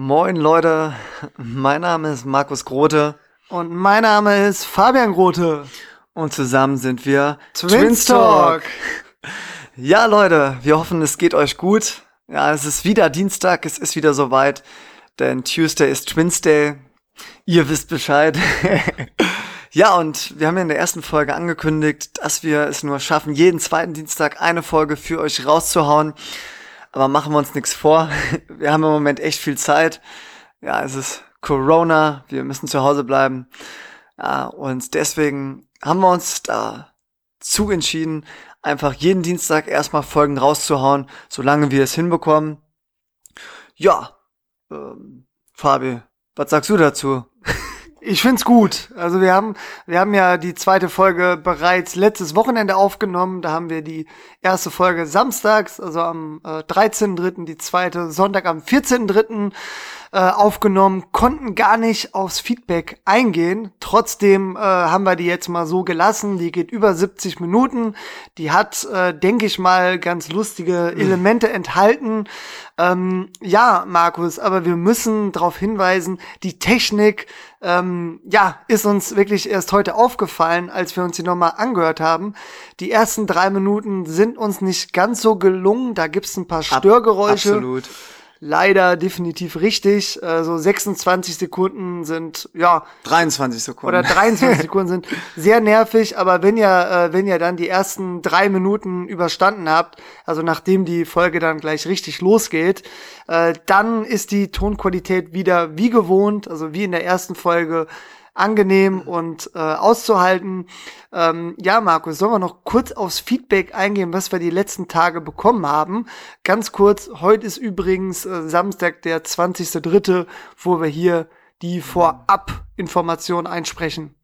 Moin Leute, mein Name ist Markus Grote. Und mein Name ist Fabian Grote. Und zusammen sind wir Twins Talk. Ja Leute, wir hoffen es geht euch gut. Ja, es ist wieder Dienstag, es ist wieder soweit, denn Tuesday ist Twins Day. Ihr wisst Bescheid. ja, und wir haben ja in der ersten Folge angekündigt, dass wir es nur schaffen, jeden zweiten Dienstag eine Folge für euch rauszuhauen. Aber machen wir uns nichts vor. Wir haben im Moment echt viel Zeit. Ja, es ist Corona. Wir müssen zu Hause bleiben. Ja, und deswegen haben wir uns dazu entschieden, einfach jeden Dienstag erstmal Folgen rauszuhauen, solange wir es hinbekommen. Ja, ähm, Fabi, was sagst du dazu? Ich find's gut. Also wir haben, wir haben ja die zweite Folge bereits letztes Wochenende aufgenommen. Da haben wir die erste Folge samstags, also am äh, 13.3., die zweite Sonntag am 14.3 äh, aufgenommen, konnten gar nicht aufs Feedback eingehen. Trotzdem äh, haben wir die jetzt mal so gelassen. Die geht über 70 Minuten. Die hat, äh, denke ich mal, ganz lustige Elemente enthalten. Ähm, ja, Markus, aber wir müssen darauf hinweisen, die Technik, ähm, ja, ist uns wirklich erst heute aufgefallen, als wir uns die nochmal angehört haben. Die ersten drei Minuten sind uns nicht ganz so gelungen. Da gibt's ein paar Störgeräusche. Absolut leider definitiv richtig. Äh, so 26 Sekunden sind, ja. 23 Sekunden. Oder 23 Sekunden sind sehr nervig, aber wenn ihr, äh, wenn ihr dann die ersten drei Minuten überstanden habt, also nachdem die Folge dann gleich richtig losgeht, äh, dann ist die Tonqualität wieder wie gewohnt, also wie in der ersten Folge angenehm und äh, auszuhalten. Ähm, ja, Markus, sollen wir noch kurz aufs Feedback eingehen, was wir die letzten Tage bekommen haben? Ganz kurz, heute ist übrigens äh, Samstag, der 20.3., wo wir hier die Vorab-Information einsprechen.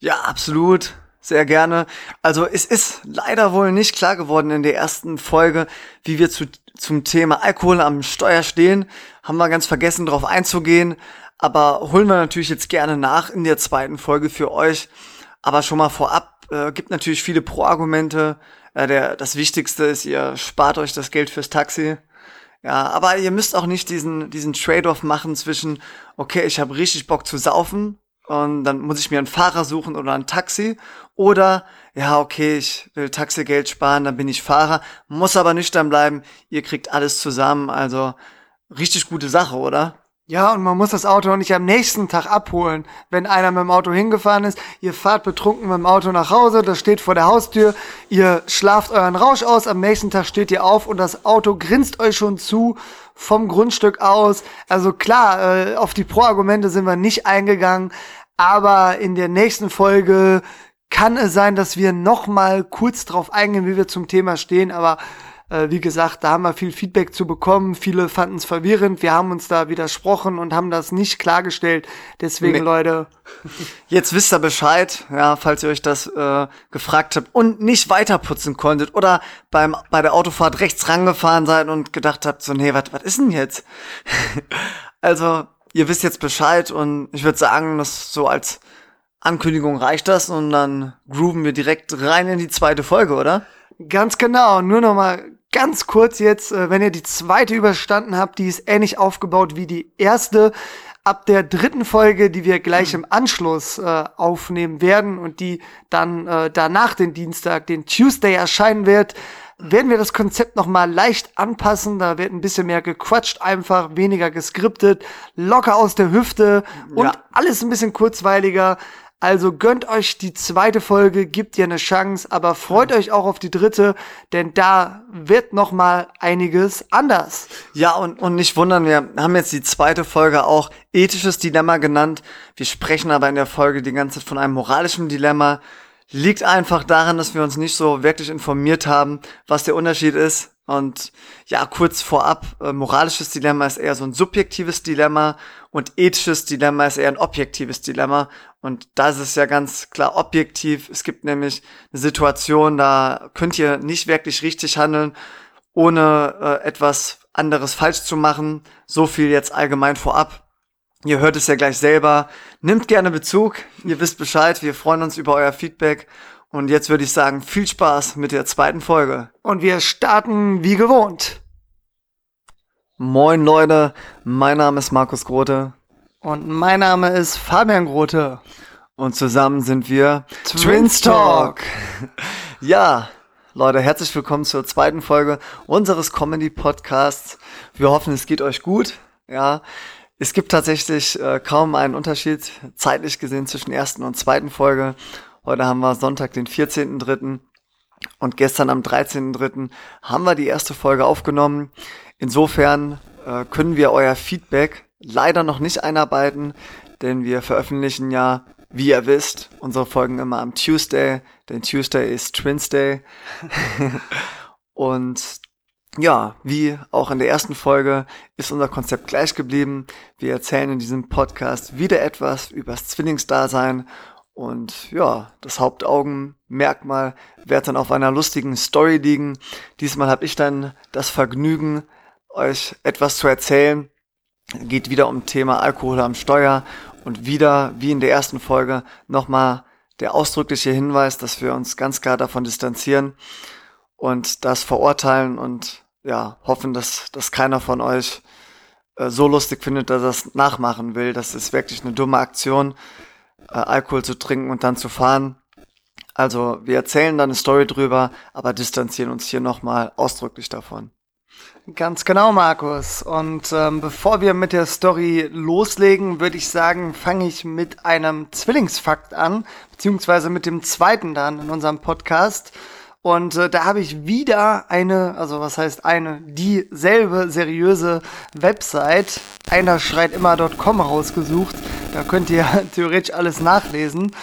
Ja, absolut. Sehr gerne. Also es ist leider wohl nicht klar geworden in der ersten Folge, wie wir zu, zum Thema Alkohol am Steuer stehen. Haben wir ganz vergessen, darauf einzugehen. Aber holen wir natürlich jetzt gerne nach in der zweiten Folge für euch. Aber schon mal vorab, äh, gibt natürlich viele Pro-Argumente. Äh, das Wichtigste ist, ihr spart euch das Geld fürs Taxi. Ja, aber ihr müsst auch nicht diesen, diesen Trade-off machen zwischen, okay, ich habe richtig Bock zu saufen und dann muss ich mir einen Fahrer suchen oder ein Taxi. Oder, ja, okay, ich will Taxigeld sparen, dann bin ich Fahrer, muss aber nüchtern bleiben. Ihr kriegt alles zusammen, also richtig gute Sache, oder? Ja, und man muss das Auto auch nicht am nächsten Tag abholen. Wenn einer mit dem Auto hingefahren ist, ihr fahrt betrunken mit dem Auto nach Hause, das steht vor der Haustür, ihr schlaft euren Rausch aus, am nächsten Tag steht ihr auf und das Auto grinst euch schon zu vom Grundstück aus. Also klar, äh, auf die Pro-Argumente sind wir nicht eingegangen, aber in der nächsten Folge kann es sein, dass wir noch mal kurz drauf eingehen, wie wir zum Thema stehen, aber äh, wie gesagt, da haben wir viel Feedback zu bekommen. Viele fanden es verwirrend. Wir haben uns da widersprochen und haben das nicht klargestellt. Deswegen, nee. Leute. Jetzt wisst ihr Bescheid, ja, falls ihr euch das äh, gefragt habt und nicht weiterputzen konntet oder beim bei der Autofahrt rechts rangefahren seid und gedacht habt, so, nee, was was ist denn jetzt? also, ihr wisst jetzt Bescheid und ich würde sagen, das so als Ankündigung reicht das und dann grooven wir direkt rein in die zweite Folge, oder? Ganz genau. Nur noch mal ganz kurz jetzt, äh, wenn ihr die zweite überstanden habt, die ist ähnlich aufgebaut wie die erste. Ab der dritten Folge, die wir gleich im Anschluss äh, aufnehmen werden und die dann äh, danach den Dienstag, den Tuesday erscheinen wird, werden wir das Konzept noch mal leicht anpassen. Da wird ein bisschen mehr gequatscht, einfach weniger geskriptet, locker aus der Hüfte und ja. alles ein bisschen kurzweiliger. Also gönnt euch die zweite Folge, gibt ihr eine Chance, aber freut euch auch auf die dritte, denn da wird noch mal einiges anders. Ja, und, und nicht wundern, wir haben jetzt die zweite Folge auch ethisches Dilemma genannt. Wir sprechen aber in der Folge die ganze Zeit von einem moralischen Dilemma. Liegt einfach daran, dass wir uns nicht so wirklich informiert haben, was der Unterschied ist. Und ja, kurz vorab, äh, moralisches Dilemma ist eher so ein subjektives Dilemma und ethisches Dilemma ist eher ein objektives Dilemma. Und da ist ja ganz klar objektiv. Es gibt nämlich eine Situation, da könnt ihr nicht wirklich richtig handeln, ohne äh, etwas anderes falsch zu machen. So viel jetzt allgemein vorab. Ihr hört es ja gleich selber. Nimmt gerne Bezug. Ihr wisst Bescheid. Wir freuen uns über euer Feedback. Und jetzt würde ich sagen, viel Spaß mit der zweiten Folge. Und wir starten wie gewohnt. Moin Leute, mein Name ist Markus Grote. Und mein Name ist Fabian Grote. Und zusammen sind wir Twins Talk. ja, Leute, herzlich willkommen zur zweiten Folge unseres Comedy Podcasts. Wir hoffen, es geht euch gut. Ja, es gibt tatsächlich äh, kaum einen Unterschied zeitlich gesehen zwischen ersten und zweiten Folge. Heute haben wir Sonntag, den 14.3. Und gestern am 13.3. haben wir die erste Folge aufgenommen. Insofern äh, können wir euer Feedback leider noch nicht einarbeiten, denn wir veröffentlichen ja, wie ihr wisst, unsere Folgen immer am Tuesday, denn Tuesday ist Twins Day. Und ja, wie auch in der ersten Folge ist unser Konzept gleich geblieben. Wir erzählen in diesem Podcast wieder etwas übers Zwillingsdasein und ja, das Hauptaugenmerkmal wird dann auf einer lustigen Story liegen. Diesmal habe ich dann das Vergnügen, euch etwas zu erzählen. Geht wieder um Thema Alkohol am Steuer und wieder, wie in der ersten Folge, nochmal der ausdrückliche Hinweis, dass wir uns ganz klar davon distanzieren und das verurteilen und ja, hoffen, dass, dass keiner von euch äh, so lustig findet, dass er es nachmachen will. Das ist wirklich eine dumme Aktion äh, Alkohol zu trinken und dann zu fahren. Also wir erzählen dann eine Story drüber, aber distanzieren uns hier nochmal ausdrücklich davon. Ganz genau, Markus. Und ähm, bevor wir mit der Story loslegen, würde ich sagen, fange ich mit einem Zwillingsfakt an, beziehungsweise mit dem zweiten dann in unserem Podcast. Und äh, da habe ich wieder eine, also was heißt eine, dieselbe seriöse Website, einer schreit immer.com rausgesucht. Da könnt ihr theoretisch alles nachlesen.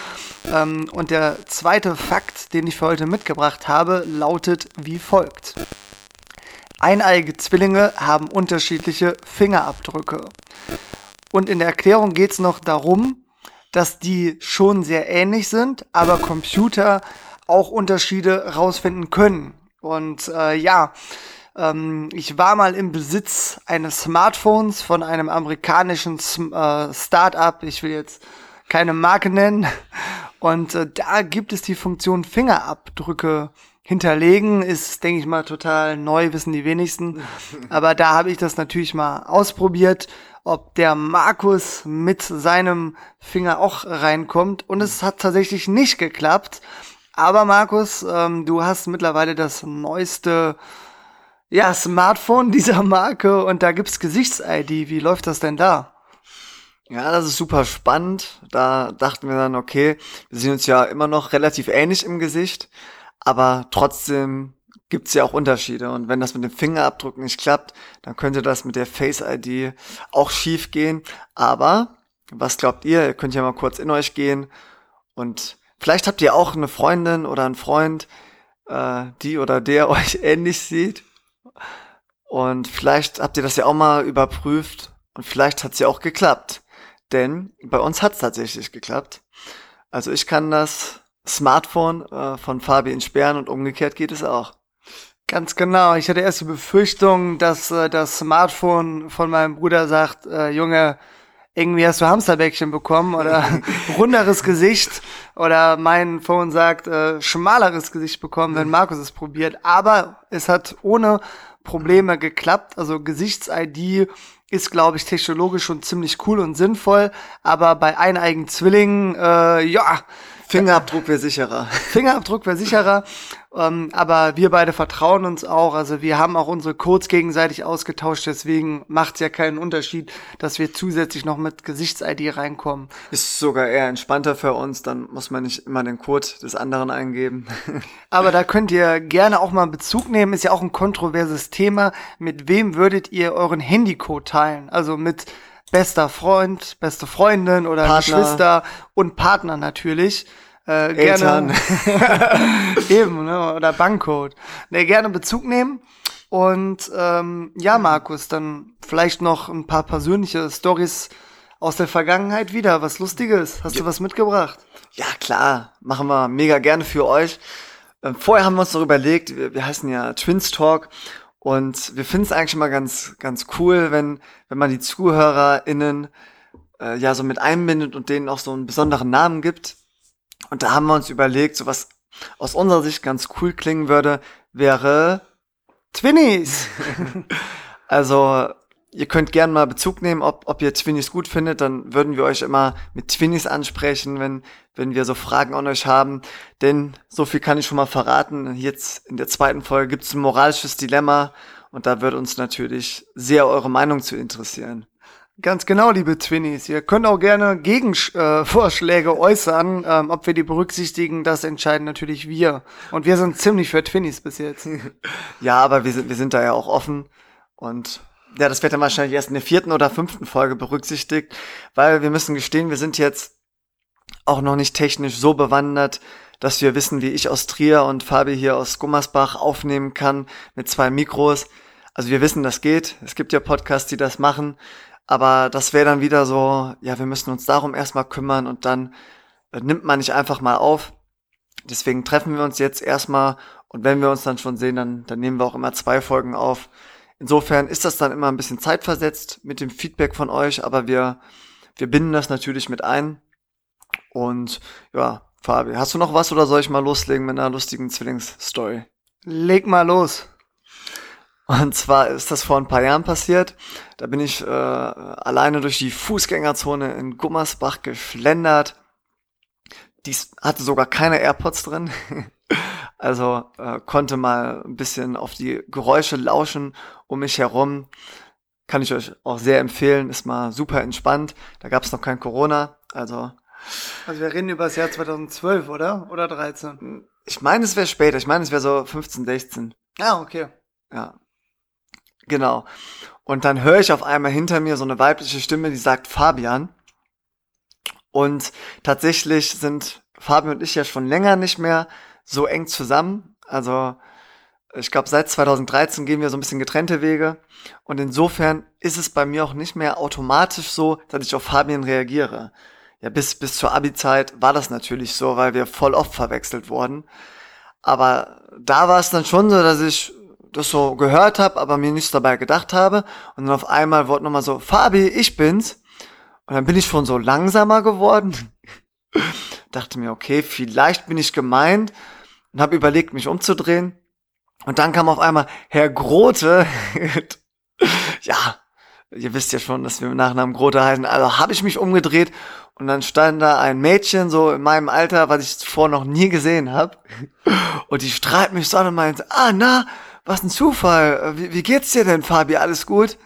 Ähm, und der zweite Fakt, den ich für heute mitgebracht habe, lautet wie folgt. Eineige Zwillinge haben unterschiedliche Fingerabdrücke. Und in der Erklärung geht es noch darum, dass die schon sehr ähnlich sind, aber Computer auch Unterschiede rausfinden können. Und äh, ja, ähm, ich war mal im Besitz eines Smartphones von einem amerikanischen äh, Startup. Ich will jetzt keine Marke nennen. Und äh, da gibt es die Funktion Fingerabdrücke hinterlegen. Ist, denke ich mal, total neu, wissen die wenigsten. Aber da habe ich das natürlich mal ausprobiert, ob der Markus mit seinem Finger auch reinkommt. Und es hat tatsächlich nicht geklappt. Aber Markus, ähm, du hast mittlerweile das neueste ja, Smartphone dieser Marke und da gibt's Gesichts-ID. Wie läuft das denn da? Ja, das ist super spannend. Da dachten wir dann, okay, wir sind uns ja immer noch relativ ähnlich im Gesicht, aber trotzdem gibt's ja auch Unterschiede. Und wenn das mit dem Fingerabdruck nicht klappt, dann könnte das mit der Face ID auch schief gehen. Aber was glaubt ihr? Ihr könnt ja mal kurz in euch gehen und Vielleicht habt ihr auch eine Freundin oder einen Freund, äh, die oder der euch ähnlich sieht. Und vielleicht habt ihr das ja auch mal überprüft und vielleicht hat's ja auch geklappt. Denn bei uns hat's tatsächlich geklappt. Also ich kann das Smartphone äh, von Fabi entsperren und umgekehrt geht es auch. Ganz genau. Ich hatte erst die Befürchtung, dass äh, das Smartphone von meinem Bruder sagt, äh, Junge, irgendwie hast du Hamsterbäckchen bekommen oder runderes Gesicht oder mein Phone sagt äh, schmaleres Gesicht bekommen, wenn Markus es probiert. Aber es hat ohne Probleme geklappt. Also Gesichts-ID ist, glaube ich, technologisch schon ziemlich cool und sinnvoll. Aber bei eineigen Zwillingen, äh, ja, Fingerabdruck wäre sicherer. Fingerabdruck wäre sicherer. Ähm, aber wir beide vertrauen uns auch. Also wir haben auch unsere Codes gegenseitig ausgetauscht. Deswegen macht es ja keinen Unterschied, dass wir zusätzlich noch mit Gesichts-ID reinkommen. Ist sogar eher entspannter für uns. Dann muss man nicht immer den Code des anderen eingeben. aber da könnt ihr gerne auch mal Bezug nehmen. Ist ja auch ein kontroverses Thema. Mit wem würdet ihr euren Handycode teilen? Also mit bester Freund, beste Freundin oder Partner. Geschwister und Partner natürlich. Äh, gerne eben, ne? oder Bankcode. Ne, gerne Bezug nehmen. Und ähm, ja, Markus, dann vielleicht noch ein paar persönliche Stories aus der Vergangenheit wieder. Was Lustiges. Hast ja. du was mitgebracht? Ja, klar. Machen wir mega gerne für euch. Ähm, vorher haben wir uns noch überlegt, wir, wir heißen ja Twins Talk und wir finden es eigentlich immer ganz, ganz cool, wenn, wenn man die ZuhörerInnen äh, ja so mit einbindet und denen auch so einen besonderen Namen gibt. Und da haben wir uns überlegt, so was aus unserer Sicht ganz cool klingen würde, wäre Twinnies. also ihr könnt gern mal Bezug nehmen, ob, ob ihr Twinnies gut findet, dann würden wir euch immer mit Twinnies ansprechen, wenn, wenn wir so Fragen an euch haben. Denn so viel kann ich schon mal verraten. Jetzt in der zweiten Folge gibt es ein moralisches Dilemma und da wird uns natürlich sehr eure Meinung zu interessieren. Ganz genau, liebe Twinnies. Ihr könnt auch gerne Gegenvorschläge äh, äußern. Ähm, ob wir die berücksichtigen, das entscheiden natürlich wir. Und wir sind ziemlich für Twinnies bis jetzt. ja, aber wir sind, wir sind da ja auch offen. Und ja, das wird dann wahrscheinlich erst in der vierten oder fünften Folge berücksichtigt, weil wir müssen gestehen, wir sind jetzt auch noch nicht technisch so bewandert, dass wir wissen, wie ich aus Trier und Fabi hier aus Gummersbach aufnehmen kann mit zwei Mikros. Also wir wissen, das geht. Es gibt ja Podcasts, die das machen. Aber das wäre dann wieder so, ja, wir müssen uns darum erstmal kümmern und dann äh, nimmt man nicht einfach mal auf. Deswegen treffen wir uns jetzt erstmal und wenn wir uns dann schon sehen, dann, dann nehmen wir auch immer zwei Folgen auf. Insofern ist das dann immer ein bisschen zeitversetzt mit dem Feedback von euch, aber wir, wir binden das natürlich mit ein. Und ja, Fabi, hast du noch was oder soll ich mal loslegen mit einer lustigen Zwillingsstory? Leg mal los. Und zwar ist das vor ein paar Jahren passiert. Da bin ich äh, alleine durch die Fußgängerzone in Gummersbach geschlendert. Dies hatte sogar keine AirPods drin. also äh, konnte mal ein bisschen auf die Geräusche lauschen um mich herum. Kann ich euch auch sehr empfehlen. Ist mal super entspannt. Da gab es noch kein Corona. Also also wir reden über das Jahr 2012, oder? Oder 13? Ich meine, es wäre später. Ich meine, es wäre so 15, 16. Ah, okay. Ja. Genau. Und dann höre ich auf einmal hinter mir so eine weibliche Stimme, die sagt Fabian. Und tatsächlich sind Fabian und ich ja schon länger nicht mehr so eng zusammen. Also ich glaube, seit 2013 gehen wir so ein bisschen getrennte Wege. Und insofern ist es bei mir auch nicht mehr automatisch so, dass ich auf Fabian reagiere. Ja, bis, bis zur Abi-Zeit war das natürlich so, weil wir voll oft verwechselt wurden. Aber da war es dann schon so, dass ich das so gehört habe, aber mir nichts dabei gedacht habe. Und dann auf einmal wurde nochmal so, Fabi, ich bin's. Und dann bin ich schon so langsamer geworden. Dachte mir, okay, vielleicht bin ich gemeint. Und habe überlegt, mich umzudrehen. Und dann kam auf einmal Herr Grote. ja, ihr wisst ja schon, dass wir mit Nachnamen Grote heißen. Also habe ich mich umgedreht und dann stand da ein Mädchen so in meinem Alter, was ich zuvor noch nie gesehen habe. Und die strahlt mich so an und meint, ah, na, was ein Zufall. Wie, wie geht's dir denn, Fabi? Alles gut?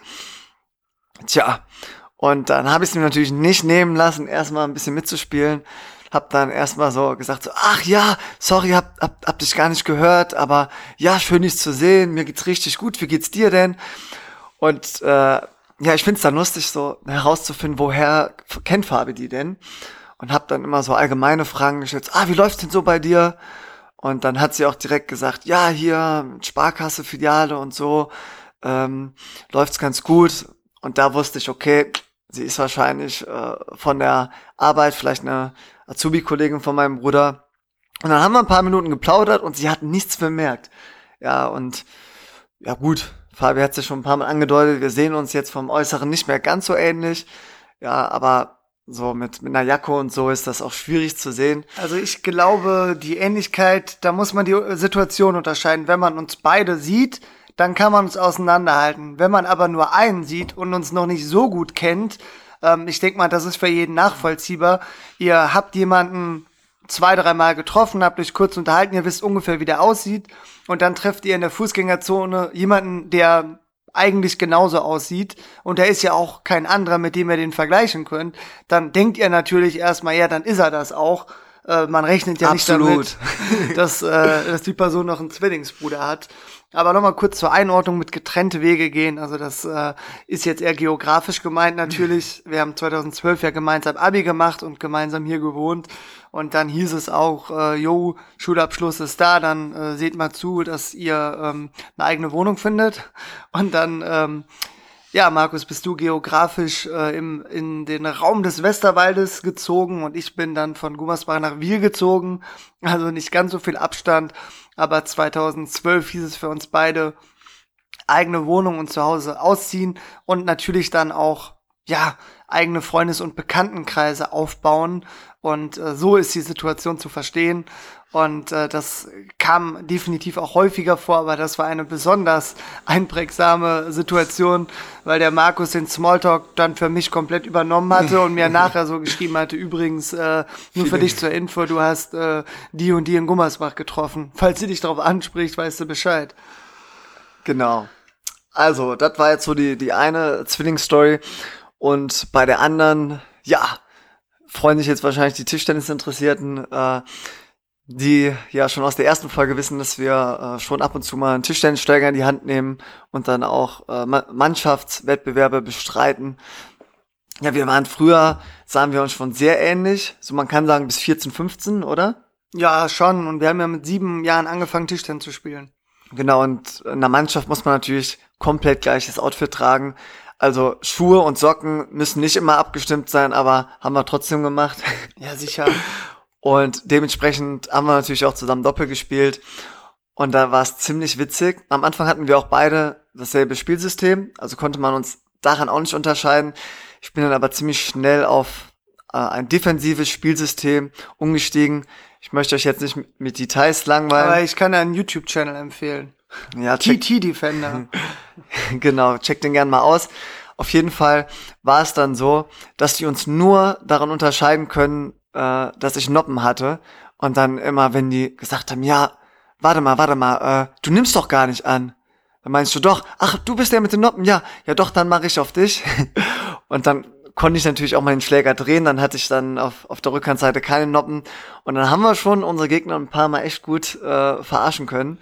Tja, und dann habe ich es mir natürlich nicht nehmen lassen, erstmal ein bisschen mitzuspielen. Hab dann erstmal so gesagt, so, ach ja, sorry, hab, hab, hab dich gar nicht gehört, aber ja, schön dich zu sehen, mir geht's richtig gut, wie geht's dir denn? Und äh, ja, ich find's dann lustig, so herauszufinden, woher kennt Fabi die denn? Und hab dann immer so allgemeine Fragen gestellt, ah, wie läuft's denn so bei dir? Und dann hat sie auch direkt gesagt, ja, hier Sparkasse, Filiale und so, ähm, läuft's ganz gut. Und da wusste ich, okay, sie ist wahrscheinlich äh, von der Arbeit, vielleicht eine Azubi-Kollegin von meinem Bruder. Und dann haben wir ein paar Minuten geplaudert und sie hat nichts bemerkt. Ja, und ja gut, Fabi hat sich schon ein paar Mal angedeutet, wir sehen uns jetzt vom Äußeren nicht mehr ganz so ähnlich. Ja, aber so mit, mit einer Jacke und so ist das auch schwierig zu sehen. Also ich glaube, die Ähnlichkeit, da muss man die Situation unterscheiden. Wenn man uns beide sieht, dann kann man uns auseinanderhalten. Wenn man aber nur einen sieht und uns noch nicht so gut kennt, ähm, ich denke mal, das ist für jeden nachvollziehbar. Ihr habt jemanden zwei, dreimal getroffen, habt euch kurz unterhalten, ihr wisst ungefähr, wie der aussieht. Und dann trefft ihr in der Fußgängerzone jemanden, der eigentlich genauso aussieht und da ist ja auch kein anderer, mit dem ihr den vergleichen könnt, dann denkt ihr natürlich erstmal, ja, dann ist er das auch. Äh, man rechnet ja Absolut. nicht damit, dass, äh, dass die Person noch einen Zwillingsbruder hat. Aber nochmal kurz zur Einordnung mit getrennte Wege gehen. Also das äh, ist jetzt eher geografisch gemeint natürlich. Wir haben 2012 ja gemeinsam Abi gemacht und gemeinsam hier gewohnt. Und dann hieß es auch, äh, jo, Schulabschluss ist da, dann äh, seht mal zu, dass ihr ähm, eine eigene Wohnung findet. Und dann, ähm, ja, Markus, bist du geografisch äh, im, in den Raum des Westerwaldes gezogen und ich bin dann von Gummersbach nach Wiel gezogen. Also nicht ganz so viel Abstand, aber 2012 hieß es für uns beide eigene Wohnung und zu Hause ausziehen und natürlich dann auch ja, eigene Freundes- und Bekanntenkreise aufbauen. Und äh, so ist die Situation zu verstehen. Und äh, das kam definitiv auch häufiger vor, aber das war eine besonders einprägsame Situation, weil der Markus den Smalltalk dann für mich komplett übernommen hatte und mir nachher so geschrieben hatte, übrigens, äh, nur für dich zur Info, du hast äh, die und die in Gummersbach getroffen. Falls sie dich darauf anspricht, weißt du Bescheid. Genau. Also, das war jetzt so die, die eine Zwillingsstory. Und bei der anderen, ja, freuen sich jetzt wahrscheinlich die Tischtennisinteressierten, äh, die ja schon aus der ersten Folge wissen, dass wir äh, schon ab und zu mal einen Tischtennissteiger in die Hand nehmen und dann auch äh, Mannschaftswettbewerbe bestreiten. Ja, wir waren früher, sahen wir uns schon sehr ähnlich. So man kann sagen bis 14, 15, oder? Ja, schon. Und wir haben ja mit sieben Jahren angefangen, Tischtennis zu spielen. Genau, und in der Mannschaft muss man natürlich komplett gleiches Outfit tragen. Also Schuhe und Socken müssen nicht immer abgestimmt sein, aber haben wir trotzdem gemacht. Ja, sicher. Und dementsprechend haben wir natürlich auch zusammen Doppel gespielt. Und da war es ziemlich witzig. Am Anfang hatten wir auch beide dasselbe Spielsystem, also konnte man uns daran auch nicht unterscheiden. Ich bin dann aber ziemlich schnell auf äh, ein defensives Spielsystem umgestiegen. Ich möchte euch jetzt nicht mit Details langweilen. Aber ich kann einen YouTube-Channel empfehlen. Ja, TT Defender. genau, check den gern mal aus. Auf jeden Fall war es dann so, dass die uns nur daran unterscheiden können, äh, dass ich Noppen hatte. Und dann immer, wenn die gesagt haben, ja, warte mal, warte mal, äh, du nimmst doch gar nicht an. Dann meinst du doch, ach, du bist der mit den Noppen, ja, ja doch, dann mache ich auf dich. und dann konnte ich natürlich auch meinen Schläger drehen, dann hatte ich dann auf, auf der Rückhandseite keine Noppen und dann haben wir schon unsere Gegner ein paar Mal echt gut äh, verarschen können.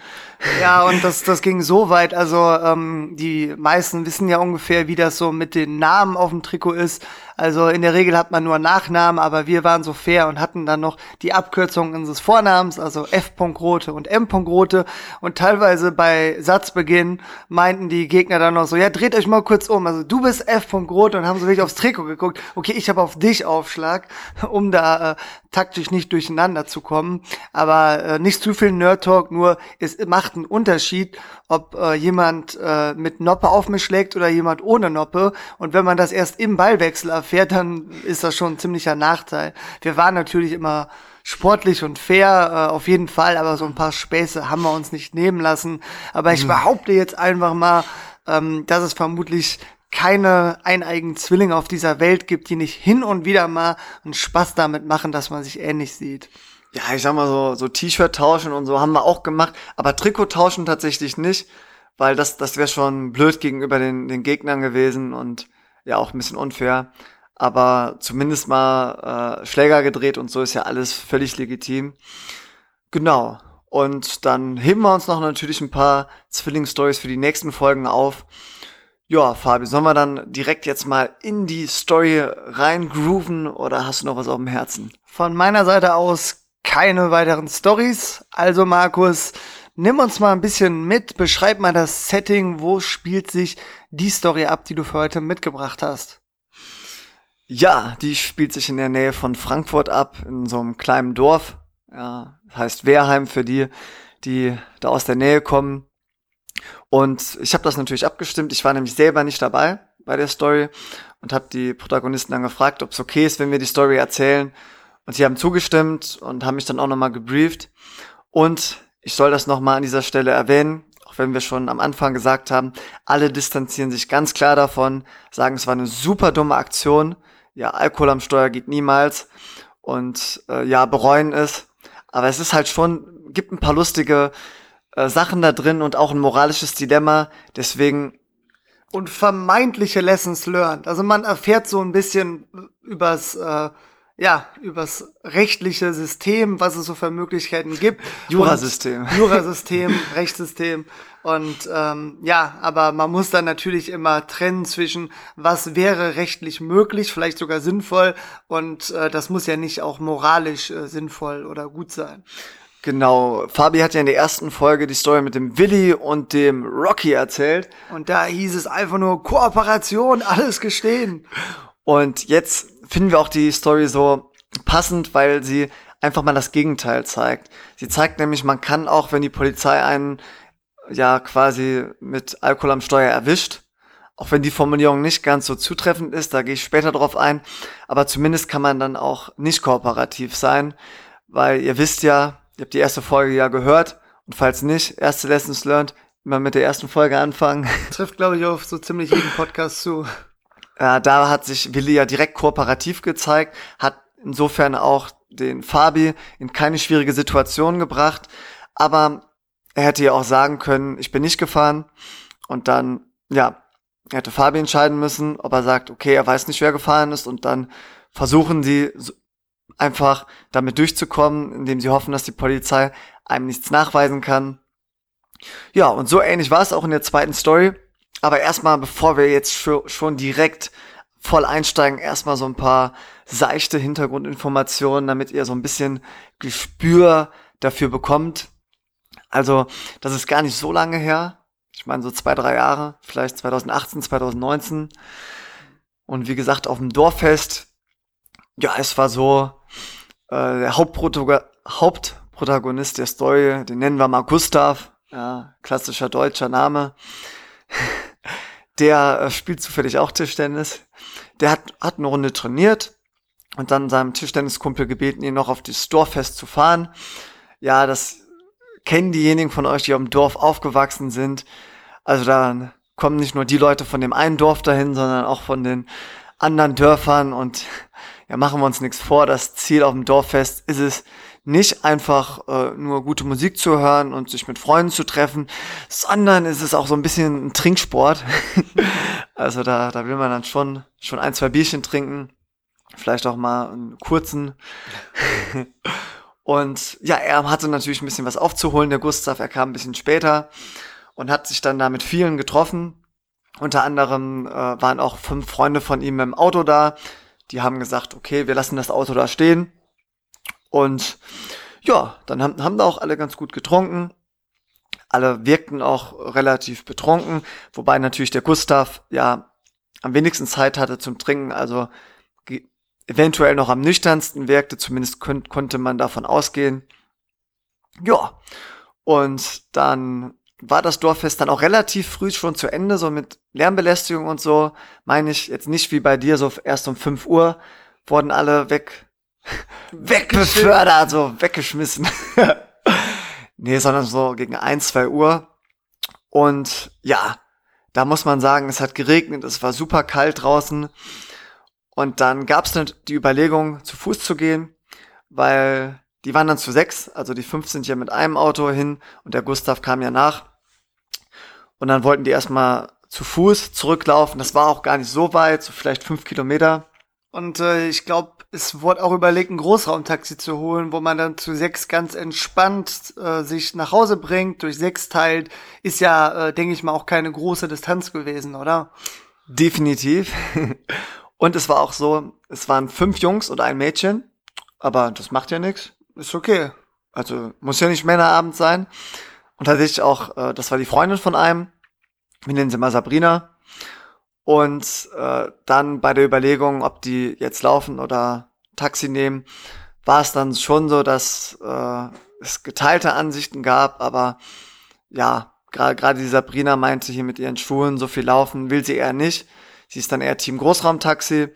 Ja, und das, das ging so weit, also ähm, die meisten wissen ja ungefähr, wie das so mit den Namen auf dem Trikot ist. Also in der Regel hat man nur Nachnamen, aber wir waren so fair und hatten dann noch die Abkürzung unseres Vornamens, also F. Rote und M. Rote. Und teilweise bei Satzbeginn meinten die Gegner dann noch so, ja, dreht euch mal kurz um. Also du bist F. Rote und haben so wirklich aufs Trikot geguckt. Okay, ich habe auf dich Aufschlag, um da äh, taktisch nicht durcheinander zu kommen. Aber äh, nicht zu viel Nerd-Talk, nur es macht einen Unterschied, ob äh, jemand äh, mit Noppe auf mich schlägt oder jemand ohne Noppe. Und wenn man das erst im Ballwechsel erfährt, dann ist das schon ein ziemlicher Nachteil. Wir waren natürlich immer sportlich und fair, äh, auf jeden Fall, aber so ein paar Späße haben wir uns nicht nehmen lassen. Aber ich mhm. behaupte jetzt einfach mal, ähm, dass es vermutlich keine eineigen Zwillinge auf dieser Welt gibt, die nicht hin und wieder mal einen Spaß damit machen, dass man sich ähnlich sieht. Ja, ich sag mal so, so T-Shirt tauschen und so haben wir auch gemacht, aber Trikot tauschen tatsächlich nicht, weil das, das wäre schon blöd gegenüber den, den Gegnern gewesen und ja auch ein bisschen unfair. Aber zumindest mal äh, Schläger gedreht und so ist ja alles völlig legitim. Genau. Und dann heben wir uns noch natürlich ein paar Zwillingsstories für die nächsten Folgen auf. Ja, Fabi, sollen wir dann direkt jetzt mal in die Story reingrooven oder hast du noch was auf dem Herzen? Von meiner Seite aus keine weiteren Stories. Also Markus, nimm uns mal ein bisschen mit, beschreib mal das Setting, wo spielt sich die Story ab, die du für heute mitgebracht hast. Ja, die spielt sich in der Nähe von Frankfurt ab, in so einem kleinen Dorf. Ja, heißt Wehrheim für die, die da aus der Nähe kommen. Und ich habe das natürlich abgestimmt. Ich war nämlich selber nicht dabei bei der Story und habe die Protagonisten dann gefragt, ob es okay ist, wenn wir die Story erzählen. Und sie haben zugestimmt und haben mich dann auch nochmal gebrieft. Und ich soll das nochmal an dieser Stelle erwähnen, auch wenn wir schon am Anfang gesagt haben, alle distanzieren sich ganz klar davon, sagen, es war eine super dumme Aktion. Ja, Alkohol am Steuer geht niemals. Und äh, ja, bereuen es. Aber es ist halt schon, gibt ein paar lustige äh, Sachen da drin und auch ein moralisches Dilemma. Deswegen. Und vermeintliche Lessons learned. Also man erfährt so ein bisschen übers, äh, ja, übers rechtliche System, was es so für Möglichkeiten gibt. Jurasystem. Jurasystem, Rechtssystem. Und ähm, ja, aber man muss dann natürlich immer trennen zwischen, was wäre rechtlich möglich, vielleicht sogar sinnvoll, und äh, das muss ja nicht auch moralisch äh, sinnvoll oder gut sein. Genau, Fabi hat ja in der ersten Folge die Story mit dem Willi und dem Rocky erzählt. Und da hieß es einfach nur Kooperation, alles gestehen. Und jetzt finden wir auch die Story so passend, weil sie einfach mal das Gegenteil zeigt. Sie zeigt nämlich, man kann auch, wenn die Polizei einen ja quasi mit Alkohol am Steuer erwischt, Auch wenn die Formulierung nicht ganz so zutreffend ist, da gehe ich später drauf ein. Aber zumindest kann man dann auch nicht kooperativ sein, weil ihr wisst ja, ihr habt die erste Folge ja gehört. Und falls nicht, erste Lessons learned, immer mit der ersten Folge anfangen. Trifft, glaube ich, auf so ziemlich jeden Podcast zu. Ja, da hat sich Willi ja direkt kooperativ gezeigt, hat insofern auch den Fabi in keine schwierige Situation gebracht. Aber er hätte ja auch sagen können, ich bin nicht gefahren. Und dann, ja, hätte Fabi entscheiden müssen, ob er sagt, okay, er weiß nicht, wer gefahren ist. Und dann versuchen sie einfach damit durchzukommen, indem sie hoffen, dass die Polizei einem nichts nachweisen kann. Ja, und so ähnlich war es auch in der zweiten Story. Aber erstmal, bevor wir jetzt schon direkt voll einsteigen, erstmal so ein paar seichte Hintergrundinformationen, damit ihr so ein bisschen Gespür dafür bekommt. Also, das ist gar nicht so lange her. Ich meine, so zwei, drei Jahre, vielleicht 2018, 2019. Und wie gesagt, auf dem Dorffest, ja, es war so, äh, der Hauptprotagonist, Hauptprotagonist der Story, den nennen wir mal Gustav, ja, klassischer deutscher Name. Der äh, spielt zufällig auch Tischtennis. Der hat, hat eine Runde trainiert und dann seinem Tischtenniskumpel gebeten, ihn noch auf das Dorffest zu fahren. Ja, das kennen diejenigen von euch, die am Dorf aufgewachsen sind. Also da kommen nicht nur die Leute von dem einen Dorf dahin, sondern auch von den anderen Dörfern und ja, machen wir uns nichts vor, das Ziel auf dem Dorffest ist es, nicht einfach äh, nur gute Musik zu hören und sich mit Freunden zu treffen, sondern ist es auch so ein bisschen ein Trinksport. also da, da will man dann schon, schon ein, zwei Bierchen trinken, vielleicht auch mal einen kurzen. und ja, er hatte natürlich ein bisschen was aufzuholen, der Gustav, er kam ein bisschen später und hat sich dann da mit vielen getroffen. Unter anderem äh, waren auch fünf Freunde von ihm im Auto da. Die haben gesagt, okay, wir lassen das Auto da stehen und ja, dann haben, haben da auch alle ganz gut getrunken. Alle wirkten auch relativ betrunken, wobei natürlich der Gustav ja am wenigsten Zeit hatte zum Trinken, also eventuell noch am nüchternsten wirkte, zumindest könnt, konnte man davon ausgehen. Ja, und dann war das Dorffest dann auch relativ früh schon zu Ende, so mit Lärmbelästigung und so, meine ich jetzt nicht wie bei dir, so erst um 5 Uhr wurden alle weg, wegbefördert, so weggeschmissen. nee, sondern so gegen ein, zwei Uhr. Und ja, da muss man sagen, es hat geregnet, es war super kalt draußen. Und dann gab es die Überlegung, zu Fuß zu gehen, weil die waren dann zu sechs, also die fünf sind ja mit einem Auto hin und der Gustav kam ja nach. Und dann wollten die erstmal zu Fuß zurücklaufen. Das war auch gar nicht so weit, so vielleicht fünf Kilometer. Und äh, ich glaube, es wurde auch überlegt, ein Großraumtaxi zu holen, wo man dann zu sechs ganz entspannt äh, sich nach Hause bringt, durch sechs teilt. Ist ja, äh, denke ich mal, auch keine große Distanz gewesen, oder? Definitiv. Und es war auch so, es waren fünf Jungs und ein Mädchen, aber das macht ja nichts. Ist okay. Also muss ja nicht Männerabend sein. Und tatsächlich auch, äh, das war die Freundin von einem. Wir nennen sie mal Sabrina. Und äh, dann bei der Überlegung, ob die jetzt laufen oder Taxi nehmen, war es dann schon so, dass äh, es geteilte Ansichten gab, aber ja, gerade die Sabrina meinte hier mit ihren Schuhen, so viel laufen will sie eher nicht. Sie ist dann eher Team Großraumtaxi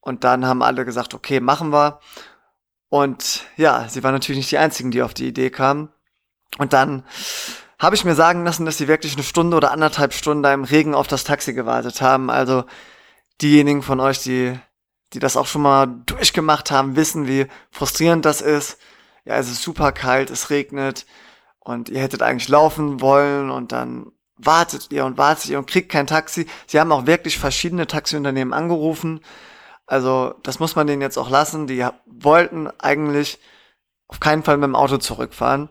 und dann haben alle gesagt, okay, machen wir. Und ja, sie war natürlich nicht die einzigen, die auf die Idee kamen. Und dann habe ich mir sagen lassen, dass sie wirklich eine Stunde oder anderthalb Stunden da im Regen auf das Taxi gewartet haben. Also diejenigen von euch, die, die das auch schon mal durchgemacht haben, wissen, wie frustrierend das ist. Ja, es ist super kalt, es regnet und ihr hättet eigentlich laufen wollen und dann wartet ihr und wartet ihr und kriegt kein Taxi. Sie haben auch wirklich verschiedene Taxiunternehmen angerufen. Also das muss man denen jetzt auch lassen. Die wollten eigentlich auf keinen Fall mit dem Auto zurückfahren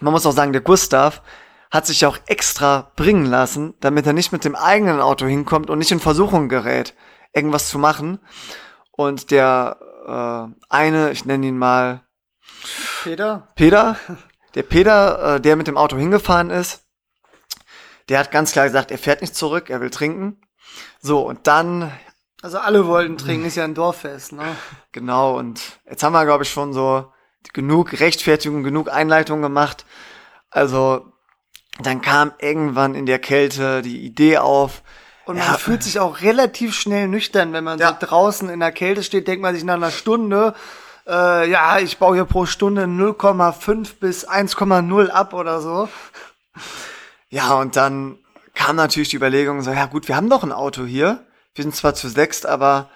man muss auch sagen, der Gustav hat sich ja auch extra bringen lassen, damit er nicht mit dem eigenen Auto hinkommt und nicht in Versuchung gerät, irgendwas zu machen. Und der äh, eine, ich nenne ihn mal Peter. Peter, der Peter, äh, der mit dem Auto hingefahren ist, der hat ganz klar gesagt, er fährt nicht zurück, er will trinken. So, und dann. Also alle wollten trinken, ist ja ein Dorffest, ne? Genau, und jetzt haben wir, glaube ich, schon so genug Rechtfertigung, genug Einleitung gemacht. Also dann kam irgendwann in der Kälte die Idee auf, Und man fühlt sich auch relativ schnell nüchtern, wenn man ja. so draußen in der Kälte steht, denkt man sich nach einer Stunde, äh, ja, ich baue hier pro Stunde 0,5 bis 1,0 ab oder so. Ja, und dann kam natürlich die Überlegung so, ja gut, wir haben doch ein Auto hier. Wir sind zwar zu sechst, aber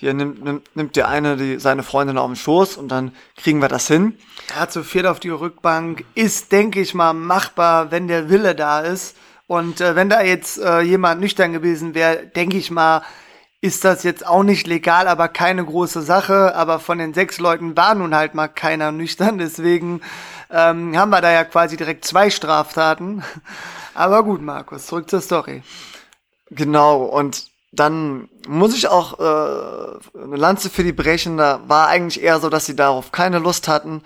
hier nimmt, nimmt, nimmt der eine die, seine Freundin auf den Schoß und dann kriegen wir das hin. Ja, zu viert auf die Rückbank ist, denke ich mal, machbar, wenn der Wille da ist. Und äh, wenn da jetzt äh, jemand nüchtern gewesen wäre, denke ich mal, ist das jetzt auch nicht legal, aber keine große Sache. Aber von den sechs Leuten war nun halt mal keiner nüchtern. Deswegen ähm, haben wir da ja quasi direkt zwei Straftaten. Aber gut, Markus, zurück zur Story. Genau, und dann muss ich auch äh, eine Lanze für die brechen. Da war eigentlich eher so, dass sie darauf keine Lust hatten.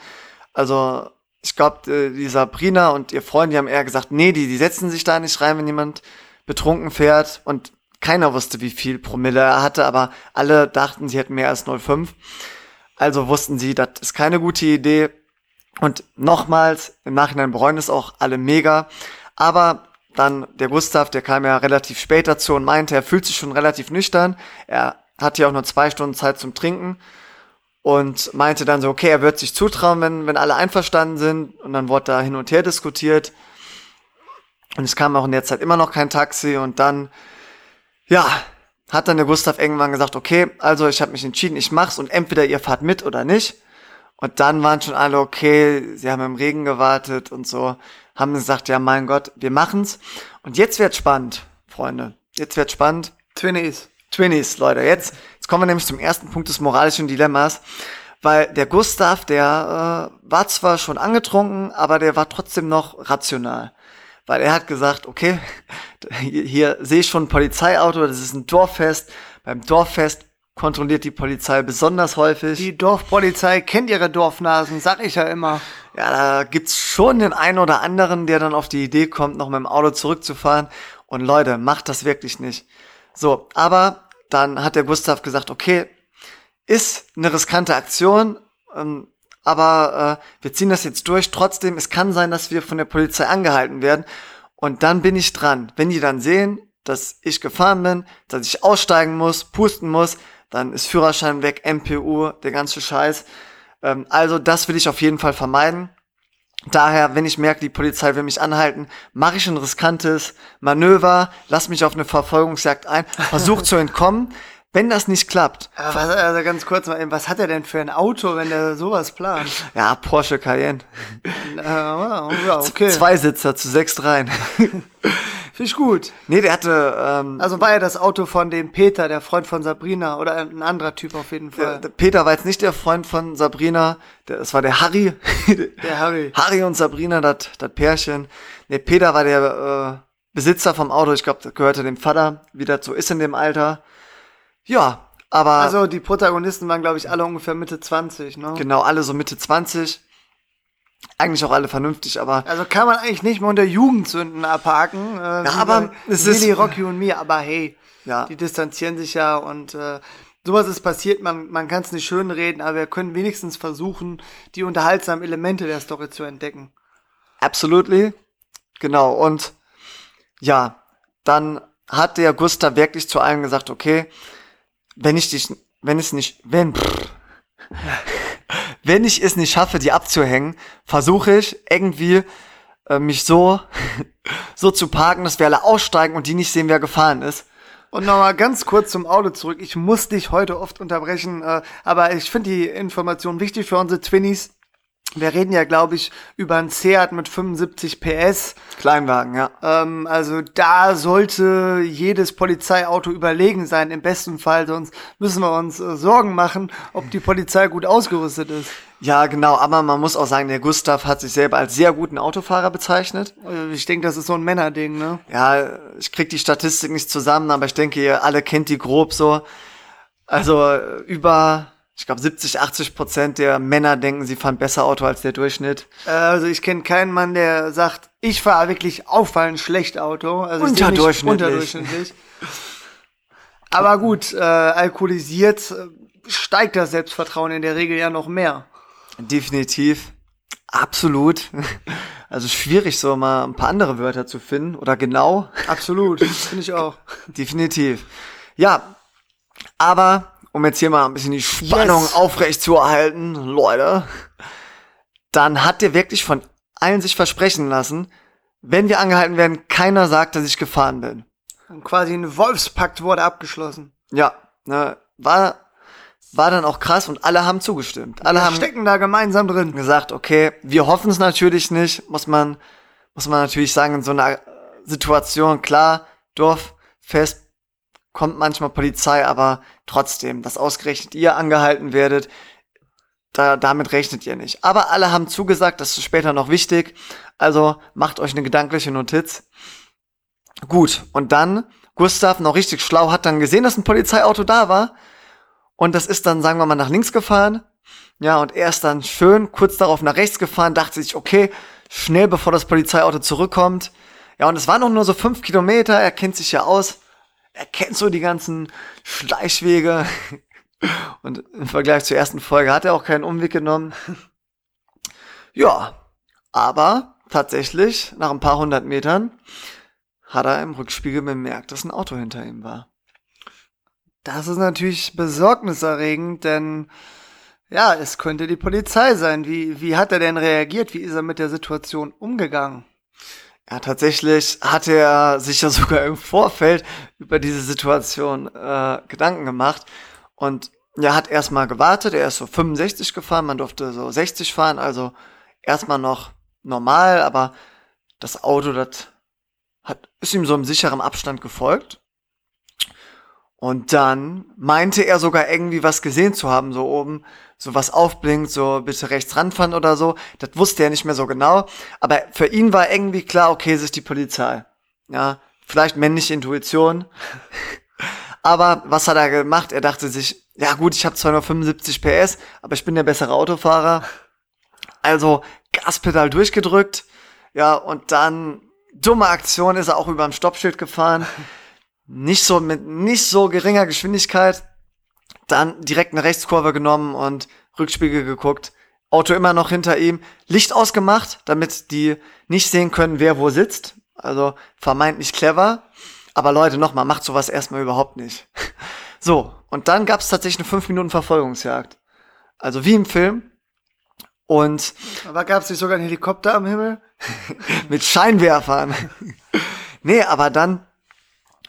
Also ich glaube, äh, die Sabrina und ihr Freund, die haben eher gesagt, nee, die, die setzen sich da nicht rein, wenn jemand betrunken fährt. Und keiner wusste, wie viel Promille er hatte, aber alle dachten, sie hätten mehr als 0,5. Also wussten sie, das ist keine gute Idee. Und nochmals, im Nachhinein bereuen es auch alle mega. Aber dann der Gustav, der kam ja relativ spät dazu und meinte, er fühlt sich schon relativ nüchtern. Er hat ja auch nur zwei Stunden Zeit zum Trinken und meinte dann so, okay, er wird sich zutrauen, wenn, wenn alle einverstanden sind. Und dann wurde da hin und her diskutiert. Und es kam auch in der Zeit immer noch kein Taxi und dann ja, hat dann der Gustav irgendwann gesagt, okay, also ich habe mich entschieden, ich mach's und entweder ihr fahrt mit oder nicht. Und dann waren schon alle okay, sie haben im Regen gewartet und so, haben gesagt, ja mein Gott, wir machen's. Und jetzt wird's spannend, Freunde. Jetzt wird's spannend. Twinnies. Twinnies, Leute. Jetzt, jetzt kommen wir nämlich zum ersten Punkt des moralischen Dilemmas. Weil der Gustav, der äh, war zwar schon angetrunken, aber der war trotzdem noch rational weil er hat gesagt, okay, hier, hier sehe ich schon ein Polizeiauto, das ist ein Dorffest. Beim Dorffest kontrolliert die Polizei besonders häufig. Die Dorfpolizei kennt ihre Dorfnasen, sag ich ja immer. Ja, da gibt's schon den einen oder anderen, der dann auf die Idee kommt, noch mit dem Auto zurückzufahren. Und Leute, macht das wirklich nicht. So, aber dann hat der Gustav gesagt, okay, ist eine riskante Aktion, ähm, aber äh, wir ziehen das jetzt durch. Trotzdem, es kann sein, dass wir von der Polizei angehalten werden. Und dann bin ich dran. Wenn die dann sehen, dass ich gefahren bin, dass ich aussteigen muss, pusten muss, dann ist Führerschein weg, MPU, der ganze Scheiß. Ähm, also das will ich auf jeden Fall vermeiden. Daher, wenn ich merke, die Polizei will mich anhalten, mache ich ein riskantes Manöver, lass mich auf eine Verfolgungsjagd ein, versuche zu entkommen. Wenn das nicht klappt. Aber was, also ganz kurz mal, was hat er denn für ein Auto, wenn der sowas plant? Ja, Porsche Cayenne. ja, okay. Zwei Sitzer zu sechs rein. Finde ich gut. Nee, der hatte. Ähm, also war er das Auto von dem Peter, der Freund von Sabrina, oder ein anderer Typ auf jeden Fall. Der, der Peter war jetzt nicht der Freund von Sabrina, der, das war der Harry. Der Harry. Harry und Sabrina, das Pärchen. Nee, Peter war der äh, Besitzer vom Auto, ich glaube, das gehörte dem Vater, wie das so ist in dem Alter. Ja, aber. Also die Protagonisten waren, glaube ich, alle ungefähr Mitte 20, ne? Genau, alle so Mitte 20. Eigentlich auch alle vernünftig, aber. Also kann man eigentlich nicht mehr unter Jugendsünden abhaken. Äh, ja, aber es ist. Willy, Rocky und mir, aber hey, ja. die distanzieren sich ja und äh, sowas ist passiert, man, man kann es nicht schön reden, aber wir können wenigstens versuchen, die unterhaltsamen Elemente der Story zu entdecken. Absolutely. Genau, und ja, dann hat der Gustav wirklich zu allen gesagt, okay, wenn ich dich, wenn es nicht, wenn, wenn ich es nicht schaffe, die abzuhängen, versuche ich irgendwie äh, mich so, so zu parken, dass wir alle aussteigen und die nicht sehen, wer gefahren ist. Und nochmal ganz kurz zum Auto zurück. Ich muss dich heute oft unterbrechen, äh, aber ich finde die Information wichtig für unsere Twinnies. Wir reden ja, glaube ich, über ein Seat mit 75 PS. Kleinwagen, ja. Ähm, also da sollte jedes Polizeiauto überlegen sein, im besten Fall. Sonst müssen wir uns äh, Sorgen machen, ob die Polizei gut ausgerüstet ist. Ja, genau. Aber man muss auch sagen, der Gustav hat sich selber als sehr guten Autofahrer bezeichnet. Äh, ich denke, das ist so ein Männerding, ne? Ja, ich krieg die Statistik nicht zusammen, aber ich denke, ihr alle kennt die grob so. Also über ich glaube 70, 80 Prozent der Männer denken, sie fahren besser Auto als der Durchschnitt. Also ich kenne keinen Mann, der sagt, ich fahre wirklich auffallend schlecht Auto. Also unterdurchschnittlich. unterdurchschnittlich. Aber gut, äh, alkoholisiert äh, steigt das Selbstvertrauen in der Regel ja noch mehr. Definitiv. Absolut. Also schwierig, so mal ein paar andere Wörter zu finden. Oder genau. Absolut, finde ich auch. Definitiv. Ja, aber um jetzt hier mal ein bisschen die Spannung yes. aufrecht zu erhalten, Leute, dann hat der wirklich von allen sich versprechen lassen, wenn wir angehalten werden, keiner sagt, dass ich gefahren bin. Und quasi ein Wolfspakt wurde abgeschlossen. Ja, ne, war war dann auch krass und alle haben zugestimmt. Alle wir haben stecken da gemeinsam drin. Gesagt, okay, wir hoffen es natürlich nicht, muss man, muss man natürlich sagen, in so einer Situation, klar, Dorffest kommt manchmal Polizei, aber trotzdem, dass ausgerechnet ihr angehalten werdet, da, damit rechnet ihr nicht. Aber alle haben zugesagt, das ist später noch wichtig. Also macht euch eine gedankliche Notiz. Gut, und dann, Gustav noch richtig schlau, hat dann gesehen, dass ein Polizeiauto da war und das ist dann, sagen wir mal, nach links gefahren. Ja, und er ist dann schön kurz darauf nach rechts gefahren, dachte sich, okay, schnell bevor das Polizeiauto zurückkommt. Ja, und es waren noch nur so fünf Kilometer, er kennt sich ja aus. Er kennt so die ganzen Schleichwege. Und im Vergleich zur ersten Folge hat er auch keinen Umweg genommen. Ja, aber tatsächlich, nach ein paar hundert Metern, hat er im Rückspiegel bemerkt, dass ein Auto hinter ihm war. Das ist natürlich besorgniserregend, denn ja, es könnte die Polizei sein. Wie, wie hat er denn reagiert? Wie ist er mit der Situation umgegangen? Ja, tatsächlich hat er sich ja sogar im Vorfeld über diese Situation äh, Gedanken gemacht. Und er hat erstmal gewartet. Er ist so 65 gefahren, man durfte so 60 fahren, also erstmal noch normal, aber das Auto, das hat, ist ihm so im sicheren Abstand gefolgt. Und dann meinte er sogar irgendwie was gesehen zu haben, so oben, so was aufblinkt, so bitte rechts ranfahren oder so. Das wusste er nicht mehr so genau. Aber für ihn war irgendwie klar, okay, es ist die Polizei. Ja, vielleicht männliche Intuition. aber was hat er gemacht? Er dachte sich, ja gut, ich habe zwar nur 75 PS, aber ich bin der bessere Autofahrer. Also Gaspedal durchgedrückt. Ja, und dann dumme Aktion ist er auch über dem Stoppschild gefahren nicht so mit nicht so geringer Geschwindigkeit, dann direkt eine Rechtskurve genommen und Rückspiegel geguckt. Auto immer noch hinter ihm, Licht ausgemacht, damit die nicht sehen können, wer wo sitzt. Also vermeintlich clever. Aber Leute, nochmal, macht sowas erstmal überhaupt nicht. So, und dann gab es tatsächlich eine 5 Minuten Verfolgungsjagd. Also wie im Film. Und. Aber gab es nicht sogar einen Helikopter am Himmel? mit Scheinwerfern. nee, aber dann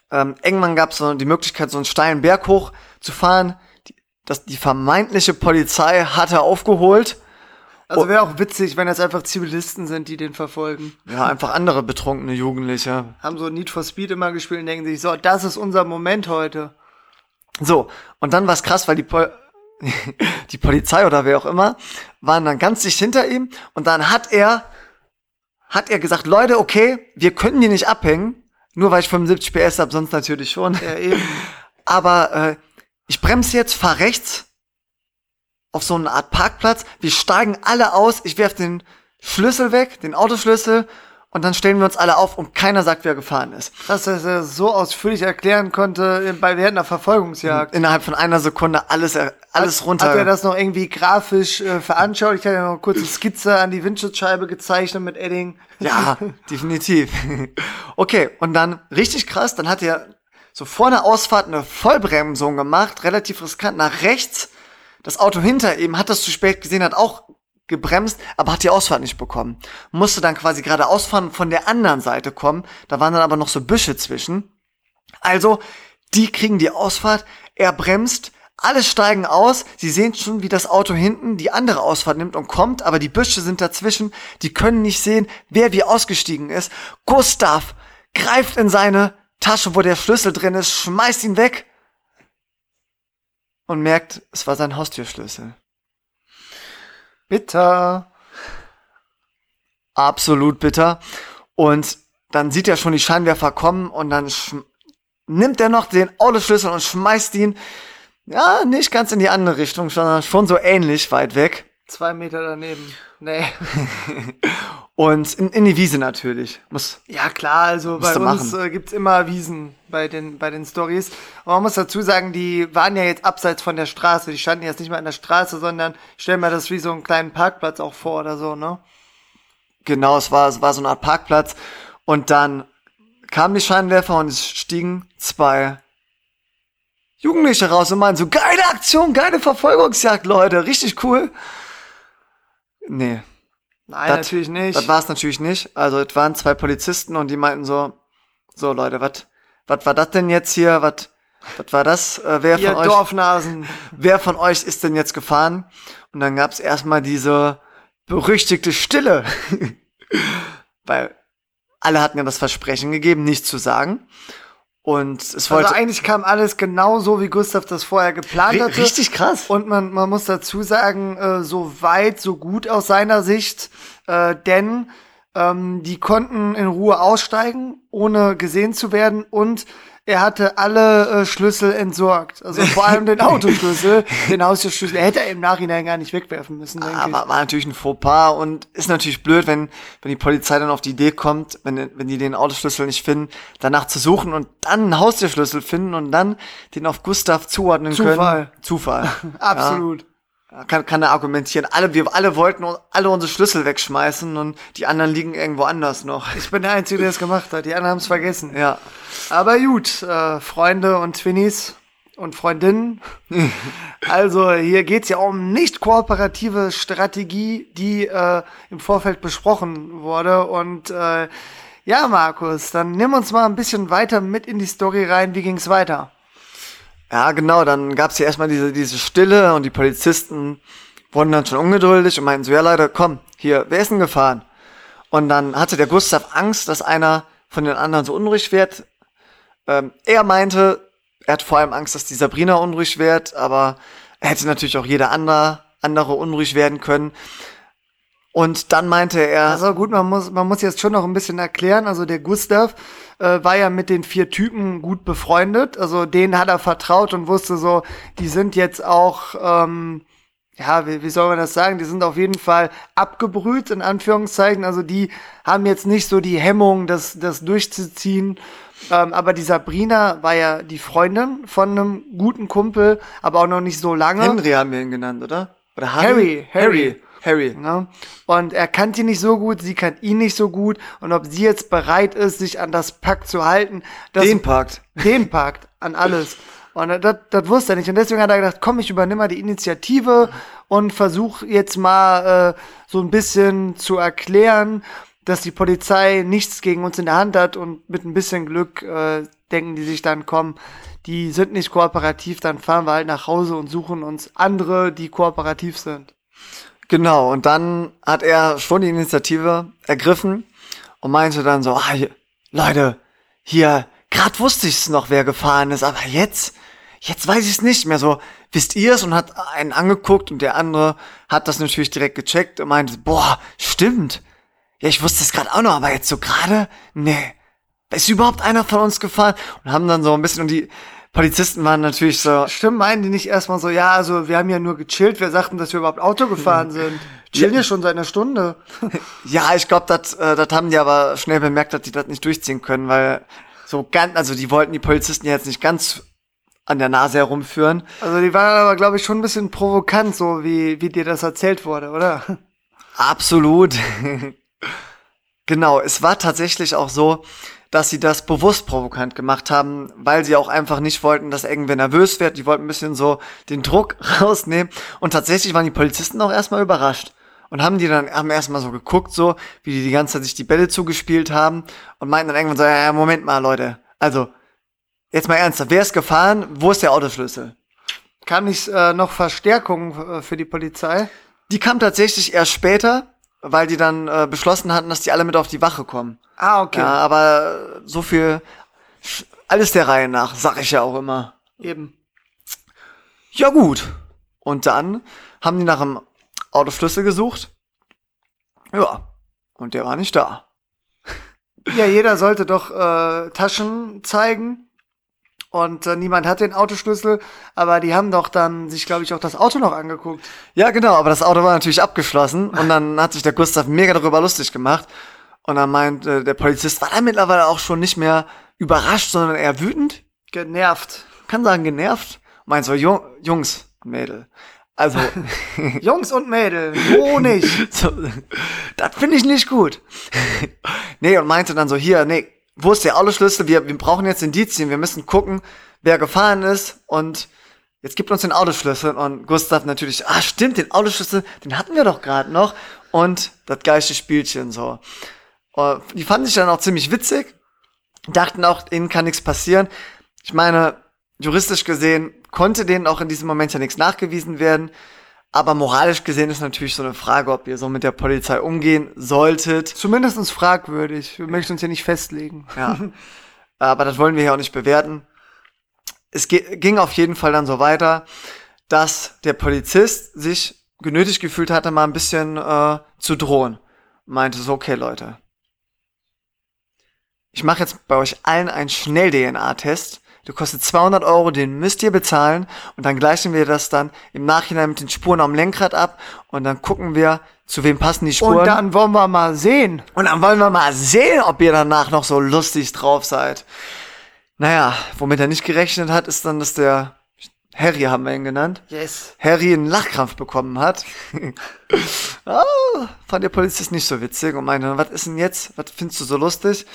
ähm, irgendwann gab es so die Möglichkeit, so einen steilen Berg hoch zu fahren. Die, das, die vermeintliche Polizei hatte aufgeholt. Also wäre auch witzig, wenn das einfach Zivilisten sind, die den verfolgen. Ja, einfach andere betrunkene Jugendliche. Haben so Need for Speed immer gespielt und denken sich so, das ist unser Moment heute. So, und dann war es krass, weil die, Pol die Polizei oder wer auch immer waren dann ganz dicht hinter ihm und dann hat er hat er gesagt, Leute, okay, wir können die nicht abhängen, nur weil ich 75 PS habe, sonst natürlich schon. Ja, eben. Aber äh, ich bremse jetzt, fahr rechts auf so eine Art Parkplatz. Wir steigen alle aus. Ich werf den Schlüssel weg, den Autoschlüssel. Und dann stellen wir uns alle auf und keiner sagt, wer gefahren ist. Dass er es so ausführlich erklären konnte bei während der Verfolgungsjagd. Innerhalb von einer Sekunde alles, äh, alles hat, runter. Hat er das noch irgendwie grafisch äh, veranschaulicht? Ich hatte ja noch kurz eine Skizze an die Windschutzscheibe gezeichnet mit Edding. Ja, definitiv. Okay, und dann richtig krass, dann hat er so vor einer Ausfahrt eine Vollbremsung gemacht, relativ riskant nach rechts. Das Auto hinter ihm hat das zu spät gesehen, hat auch gebremst, aber hat die Ausfahrt nicht bekommen. Musste dann quasi gerade ausfahren von der anderen Seite kommen. Da waren dann aber noch so Büsche zwischen. Also, die kriegen die Ausfahrt, er bremst, alle steigen aus, sie sehen schon, wie das Auto hinten die andere Ausfahrt nimmt und kommt, aber die Büsche sind dazwischen, die können nicht sehen, wer wie ausgestiegen ist. Gustav greift in seine Tasche, wo der Schlüssel drin ist, schmeißt ihn weg und merkt, es war sein Haustürschlüssel. Bitter. Absolut bitter. Und dann sieht er schon die Scheinwerfer kommen und dann nimmt er noch den Autoschlüssel und schmeißt ihn, ja, nicht ganz in die andere Richtung, sondern schon so ähnlich weit weg. Zwei Meter daneben. Nee. und in, in die Wiese natürlich. Muss. Ja, klar, also bei uns äh, gibt's immer Wiesen bei den, bei den Stories. Aber man muss dazu sagen, die waren ja jetzt abseits von der Straße. Die standen jetzt nicht mal an der Straße, sondern stell mir das wie so einen kleinen Parkplatz auch vor oder so, ne? Genau, es war, es war so eine Art Parkplatz. Und dann kamen die Scheinwerfer und es stiegen zwei Jugendliche raus und meinen so, geile Aktion, geile Verfolgungsjagd, Leute, richtig cool. Nee. Nein, Das- natürlich nicht. Das war es natürlich nicht. Also es waren zwei Polizisten und die meinten so, so Leute, was was war das denn jetzt hier? Was was war das? Äh, wer Ihr von euch Dorfnasen. wer von euch ist denn jetzt gefahren? Und dann gab's erstmal diese berüchtigte Stille. Weil alle hatten ja das Versprechen gegeben, nichts zu sagen. Und es wollte Also eigentlich kam alles genau so, wie Gustav das vorher geplant hatte. richtig krass. Und man, man muss dazu sagen, äh, so weit, so gut aus seiner Sicht, äh, denn ähm, die konnten in Ruhe aussteigen, ohne gesehen zu werden und er hatte alle äh, Schlüssel entsorgt. Also vor allem den Autoschlüssel, den Haustürschlüssel. Er hätte er im Nachhinein gar nicht wegwerfen müssen, denke ich. Aber war natürlich ein Fauxpas und ist natürlich blöd, wenn, wenn die Polizei dann auf die Idee kommt, wenn, wenn die den Autoschlüssel nicht finden, danach zu suchen und dann einen Haustürschlüssel finden und dann den auf Gustav zuordnen Zufall. können. Zufall. Absolut. Ja, kann, kann er argumentieren. Alle, wir alle wollten alle unsere Schlüssel wegschmeißen und die anderen liegen irgendwo anders noch. Ich bin der Einzige, der es gemacht hat. Die anderen haben es vergessen. Ja. Aber gut, äh, Freunde und Twinnies und Freundinnen. also hier geht's ja um nicht kooperative Strategie, die äh, im Vorfeld besprochen wurde. Und äh, ja, Markus, dann nimm uns mal ein bisschen weiter mit in die Story rein. Wie ging's weiter? Ja, genau, dann gab's hier erstmal diese, diese Stille und die Polizisten wurden dann schon ungeduldig und meinten so, ja Leute, komm, hier, wer ist denn gefahren? Und dann hatte der Gustav Angst, dass einer von den anderen so unruhig wird. Ähm, er meinte, er hat vor allem Angst, dass die Sabrina unruhig wird, aber er hätte natürlich auch jeder andere, andere unruhig werden können. Und dann meinte er, Also gut, man muss, man muss jetzt schon noch ein bisschen erklären. Also der Gustav äh, war ja mit den vier Typen gut befreundet. Also denen hat er vertraut und wusste so, die sind jetzt auch, ähm, ja, wie, wie soll man das sagen? Die sind auf jeden Fall abgebrüht, in Anführungszeichen. Also die haben jetzt nicht so die Hemmung, das, das durchzuziehen. Ähm, aber die Sabrina war ja die Freundin von einem guten Kumpel, aber auch noch nicht so lange. Henry haben wir ihn genannt, oder? Oder Harry, Harry. Harry. Ne? Und er kannte ihn nicht so gut, sie kannt ihn nicht so gut. Und ob sie jetzt bereit ist, sich an das Pakt zu halten, das, Den Pakt. den Pakt, an alles. Und das, das wusste er nicht. Und deswegen hat er gedacht, komm, ich übernehme mal die Initiative und versuche jetzt mal äh, so ein bisschen zu erklären, dass die Polizei nichts gegen uns in der Hand hat und mit ein bisschen Glück äh, denken die sich dann, komm, die sind nicht kooperativ, dann fahren wir halt nach Hause und suchen uns andere, die kooperativ sind. Genau, und dann hat er schon die Initiative ergriffen und meinte dann so, ah, Leute, hier, grad wusste ich's noch, wer gefahren ist, aber jetzt, jetzt weiß ich's nicht mehr. So, wisst ihr's? Und hat einen angeguckt und der andere hat das natürlich direkt gecheckt und meinte, boah, stimmt. Ja, ich wusste es gerade auch noch, aber jetzt so gerade, nee. Ist überhaupt einer von uns gefahren? Und haben dann so ein bisschen, und die Polizisten waren natürlich so, Stimmt, meinen die nicht erstmal so, ja, also wir haben ja nur gechillt, wir sagten, dass wir überhaupt Auto gefahren sind. Chillen ja schon seit einer Stunde. Ja, ich glaube, das äh, das haben die aber schnell bemerkt, dass die das nicht durchziehen können, weil so ganz, also die wollten die Polizisten jetzt nicht ganz an der Nase herumführen. Also die waren aber, glaube ich, schon ein bisschen provokant, so wie, wie dir das erzählt wurde, oder? Absolut. genau, es war tatsächlich auch so, dass sie das bewusst provokant gemacht haben, weil sie auch einfach nicht wollten, dass irgendwer nervös wird. Die wollten ein bisschen so den Druck rausnehmen. Und tatsächlich waren die Polizisten auch erstmal überrascht. Und haben die dann, haben erstmal so geguckt, so, wie die die ganze Zeit sich die Bälle zugespielt haben. Und meinten dann irgendwann so, ja, ja, Moment mal, Leute. Also, jetzt mal ernsthaft, wer ist gefahren? Wo ist der Autoschlüssel? Kam nicht äh, noch Verstärkung äh, für die Polizei? Die kam tatsächlich erst später, weil die dann äh, beschlossen hatten, dass die alle mit auf die Wache kommen. Ah, okay. Ja, aber so viel, alles der Reihe nach, sag ich ja auch immer. Eben. Ja gut. Und dann haben die nach dem Autoschlüssel gesucht. Ja. Und der war nicht da. Ja, jeder sollte doch äh, Taschen zeigen. Und äh, niemand hat den Autoschlüssel, aber die haben doch dann sich, glaube ich, auch das Auto noch angeguckt. Ja, genau, aber das Auto war natürlich abgeschlossen und dann hat sich der Gustav mega darüber lustig gemacht. Und dann meint äh, der Polizist, war da mittlerweile auch schon nicht mehr überrascht, sondern eher wütend. Genervt. Kann sagen, genervt. Meint so, Jung, Jungs, Mädel. Also, Jungs und Mädels, wo nicht? so, das finde ich nicht gut. nee, und meinte dann so, hier, nee, wo ist der Autoschlüssel? Wir, wir brauchen jetzt Indizien, wir müssen gucken, wer gefahren ist und jetzt gibt uns den Autoschlüssel. Und Gustav natürlich, ah, stimmt, den Autoschlüssel, den hatten wir doch gerade noch. Und das geilste Spielchen so. Und die fanden sich dann auch ziemlich witzig, dachten auch, ihnen kann nichts passieren. Ich meine, juristisch gesehen konnte denen auch in diesem Moment ja nichts nachgewiesen werden. Aber moralisch gesehen ist natürlich so eine Frage, ob ihr so mit der Polizei umgehen solltet. Zumindest fragwürdig. Wir möchten uns ja nicht festlegen. Ja. Aber das wollen wir ja auch nicht bewerten. Es ging auf jeden Fall dann so weiter, dass der Polizist sich genötigt gefühlt hatte, mal ein bisschen äh, zu drohen. Meinte so, okay Leute, ich mache jetzt bei euch allen einen Schnell-DNA-Test der kostet 200 Euro, den müsst ihr bezahlen und dann gleichen wir das dann im Nachhinein mit den Spuren am Lenkrad ab und dann gucken wir, zu wem passen die Spuren. Und dann wollen wir mal sehen. Und dann wollen wir mal sehen, ob ihr danach noch so lustig drauf seid. Naja, womit er nicht gerechnet hat, ist dann, dass der Harry haben wir ihn genannt. Yes. Harry einen Lachkrampf bekommen hat. oh, fand der Polizist nicht so witzig und meinte, was ist denn jetzt? Was findest du so lustig?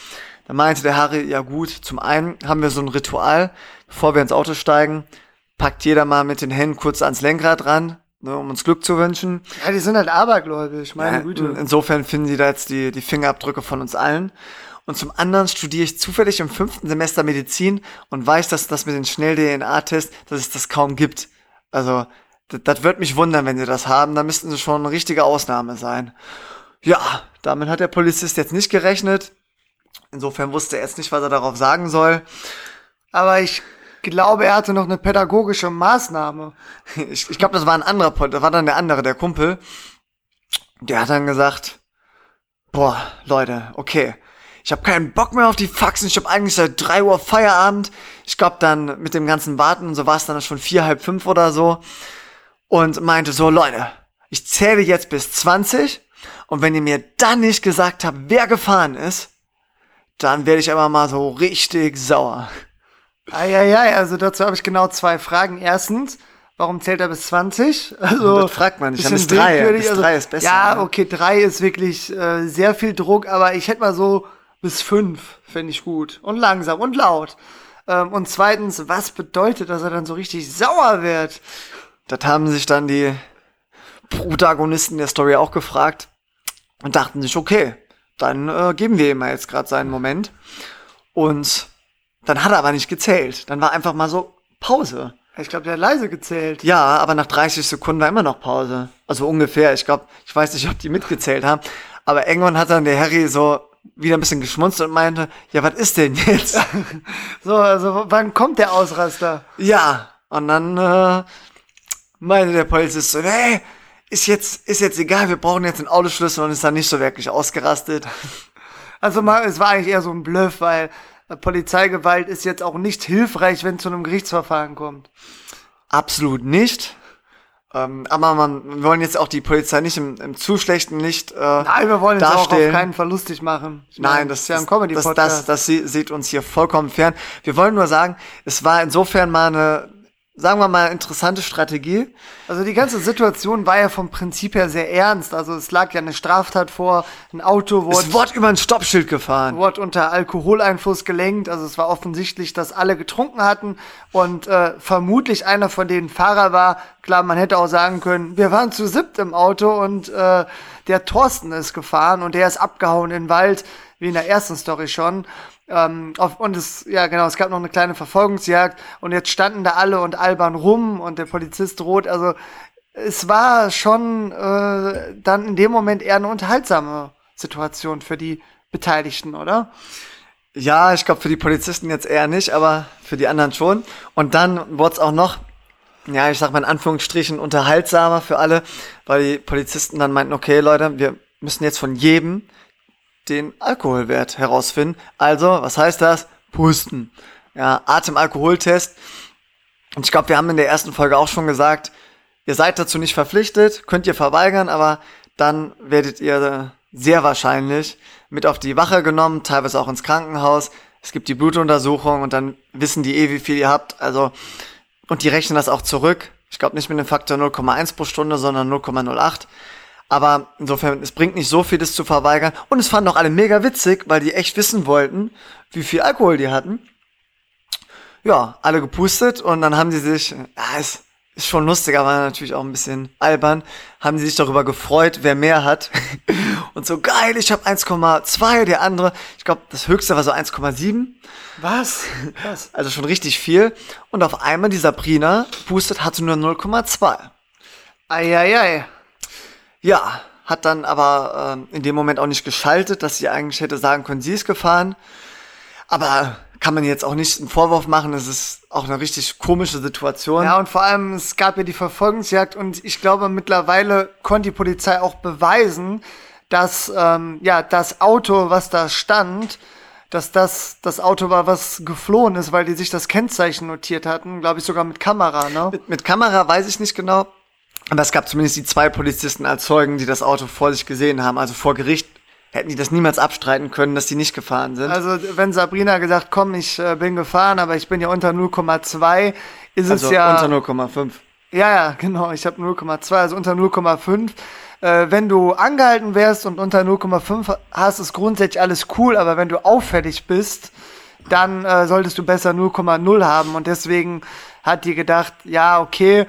Da meinte der Harry, ja gut, zum einen haben wir so ein Ritual, bevor wir ins Auto steigen, packt jeder mal mit den Händen kurz ans Lenkrad ran, ne, um uns Glück zu wünschen. Ja, die sind halt abergläubig, meine ja, Güte. Insofern finden die da jetzt die, die Fingerabdrücke von uns allen. Und zum anderen studiere ich zufällig im fünften Semester Medizin und weiß, dass das mit den Schnell-DNA-Tests, dass es das kaum gibt. Also, das, das wird mich wundern, wenn sie das haben. Da müssten sie schon eine richtige Ausnahme sein. Ja, damit hat der Polizist jetzt nicht gerechnet. Insofern wusste er jetzt nicht, was er darauf sagen soll. Aber ich glaube, er hatte noch eine pädagogische Maßnahme. Ich, ich glaube, das war ein anderer Point. Das war dann der andere, der Kumpel. Der hat dann gesagt, boah, Leute, okay. Ich habe keinen Bock mehr auf die Faxen. Ich habe eigentlich seit drei Uhr Feierabend. Ich glaube dann mit dem ganzen Warten und so war es dann schon vier, halb fünf oder so. Und meinte so, Leute, ich zähle jetzt bis 20. Und wenn ihr mir dann nicht gesagt habt, wer gefahren ist, dann werde ich aber mal so richtig sauer. Eieiei, also dazu habe ich genau zwei Fragen. Erstens, warum zählt er bis 20? Also, das fragt man nicht. Dann bis drei. Bis also, drei ist besser. Ja, ne? okay, drei ist wirklich äh, sehr viel Druck, aber ich hätte mal so bis fünf, fände ich gut. Und langsam und laut. Ähm, und zweitens, was bedeutet, dass er dann so richtig sauer wird? Das haben sich dann die Protagonisten der Story auch gefragt und dachten sich, okay, dann äh, geben wir ihm mal jetzt gerade seinen Moment. Und dann hat er aber nicht gezählt. Dann war einfach mal so Pause. Ich glaube, der hat leise gezählt. Ja, aber nach 30 Sekunden war immer noch Pause. Also ungefähr. Ich glaube, ich weiß nicht, ob die mitgezählt haben. Aber irgendwann hat dann der Harry so wieder ein bisschen geschmunzelt und meinte, ja, was ist denn jetzt? so, also wann kommt der Ausraster? Ja, und dann äh, meinte der Polizist so, hey, ist jetzt, ist jetzt egal, wir brauchen jetzt den Autoschlüssel und ist dann nicht so wirklich ausgerastet. Also mal, es war eigentlich eher so ein Bluff, weil Polizeigewalt ist jetzt auch nicht hilfreich, wenn es zu einem Gerichtsverfahren kommt. Absolut nicht. Ähm, aber man, wir wollen jetzt auch die Polizei nicht im, im zu schlechten Licht äh, Nein, wir wollen darstellen. auch auf keinen Fall lustig machen. Ich Nein, das ist ja ein Comedy-Podcast. Das, das, das sieht uns hier vollkommen fern. Wir wollen nur sagen, es war insofern mal eine sagen wir mal, interessante Strategie. Also die ganze Situation war ja vom Prinzip her sehr ernst. Also es lag ja eine Straftat vor, ein Auto wurde... Es wurde über ein Stoppschild gefahren. Wurde unter Alkoholeinfluss gelenkt. Also es war offensichtlich, dass alle getrunken hatten und äh, vermutlich einer von denen Fahrer war. Klar, man hätte auch sagen können, wir waren zu siebt im Auto und äh, der Thorsten ist gefahren und der ist abgehauen in den Wald, wie in der ersten Story schon. Ähm, auf, und es, ja genau, es gab noch eine kleine Verfolgungsjagd und jetzt standen da alle und albern rum und der Polizist droht. Also es war schon äh, dann in dem Moment eher eine unterhaltsame Situation für die Beteiligten, oder? Ja, ich glaube für die Polizisten jetzt eher nicht, aber für die anderen schon. Und dann wurde es auch noch, ja, ich sag mal in Anführungsstrichen unterhaltsamer für alle, weil die Polizisten dann meinten, okay Leute, wir müssen jetzt von jedem den Alkoholwert herausfinden. Also, was heißt das? Pusten. Ja, Atemalkoholtest. Und ich glaube, wir haben in der ersten Folge auch schon gesagt, ihr seid dazu nicht verpflichtet, könnt ihr verweigern, aber dann werdet ihr sehr wahrscheinlich mit auf die Wache genommen, teilweise auch ins Krankenhaus. Es gibt die Blutuntersuchung und dann wissen die eh, wie viel ihr habt. Also, und die rechnen das auch zurück. Ich glaube nicht mit dem Faktor 0,1 pro Stunde, sondern 0,08. Aber insofern, es bringt nicht so viel, das zu verweigern. Und es fanden auch alle mega witzig, weil die echt wissen wollten, wie viel Alkohol die hatten. Ja, alle gepustet und dann haben die sich, ja, es ist schon lustig, aber natürlich auch ein bisschen albern, haben sie sich darüber gefreut, wer mehr hat. Und so geil, ich habe 1,2, der andere, ich glaube, das höchste war so 1,7. Was? Was? Also schon richtig viel. Und auf einmal die Sabrina pustet hatte nur 0,2. Eieiei. Ja, hat dann aber ähm, in dem Moment auch nicht geschaltet, dass sie eigentlich hätte sagen können, sie ist gefahren. Aber kann man jetzt auch nicht einen Vorwurf machen, es ist auch eine richtig komische Situation. Ja, und vor allem, es gab ja die Verfolgungsjagd und ich glaube, mittlerweile konnte die Polizei auch beweisen, dass ähm, ja das Auto, was da stand, dass das das Auto war, was geflohen ist, weil die sich das Kennzeichen notiert hatten, glaube ich sogar mit Kamera, ne? Mit, mit Kamera weiß ich nicht genau, aber es gab zumindest die zwei Polizisten als Zeugen, die das Auto vor sich gesehen haben, also vor Gericht hätten die das niemals abstreiten können, dass die nicht gefahren sind. Also wenn Sabrina gesagt, komm, ich äh, bin gefahren, aber ich bin ja unter 0,2, ist also es ja unter 0,5. Ja, ja, genau, ich habe 0,2, also unter 0,5. Äh, wenn du angehalten wärst und unter 0,5 hast, ist grundsätzlich alles cool, aber wenn du auffällig bist, dann äh, solltest du besser 0,0 haben und deswegen hat die gedacht, ja, okay,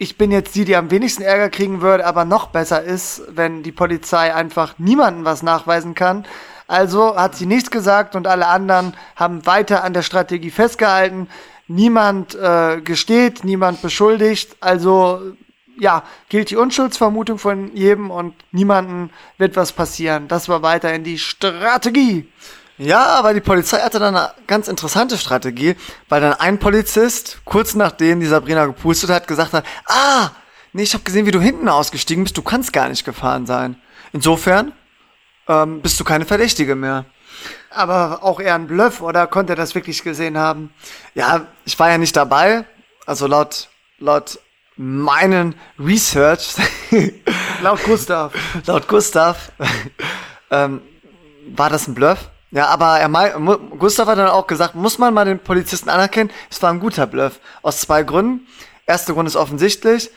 ich bin jetzt die, die am wenigsten Ärger kriegen würde, aber noch besser ist, wenn die Polizei einfach niemanden was nachweisen kann. Also hat sie nichts gesagt und alle anderen haben weiter an der Strategie festgehalten. Niemand äh, gesteht, niemand beschuldigt. Also ja, gilt die Unschuldsvermutung von jedem und niemanden wird was passieren. Das war weiterhin die Strategie. Ja, aber die Polizei hatte dann eine ganz interessante Strategie, weil dann ein Polizist, kurz nachdem die Sabrina gepustet hat, gesagt hat, ah, nee, ich habe gesehen, wie du hinten ausgestiegen bist, du kannst gar nicht gefahren sein. Insofern ähm, bist du keine Verdächtige mehr. Aber auch eher ein Bluff, oder konnte er das wirklich gesehen haben? Ja, ich war ja nicht dabei, also laut, laut meinen Research, laut Gustav, laut Gustav, ähm, war das ein Bluff. Ja, aber er mein, Gustav hat dann auch gesagt, muss man mal den Polizisten anerkennen, es war ein guter Bluff. Aus zwei Gründen. Erster Grund ist offensichtlich,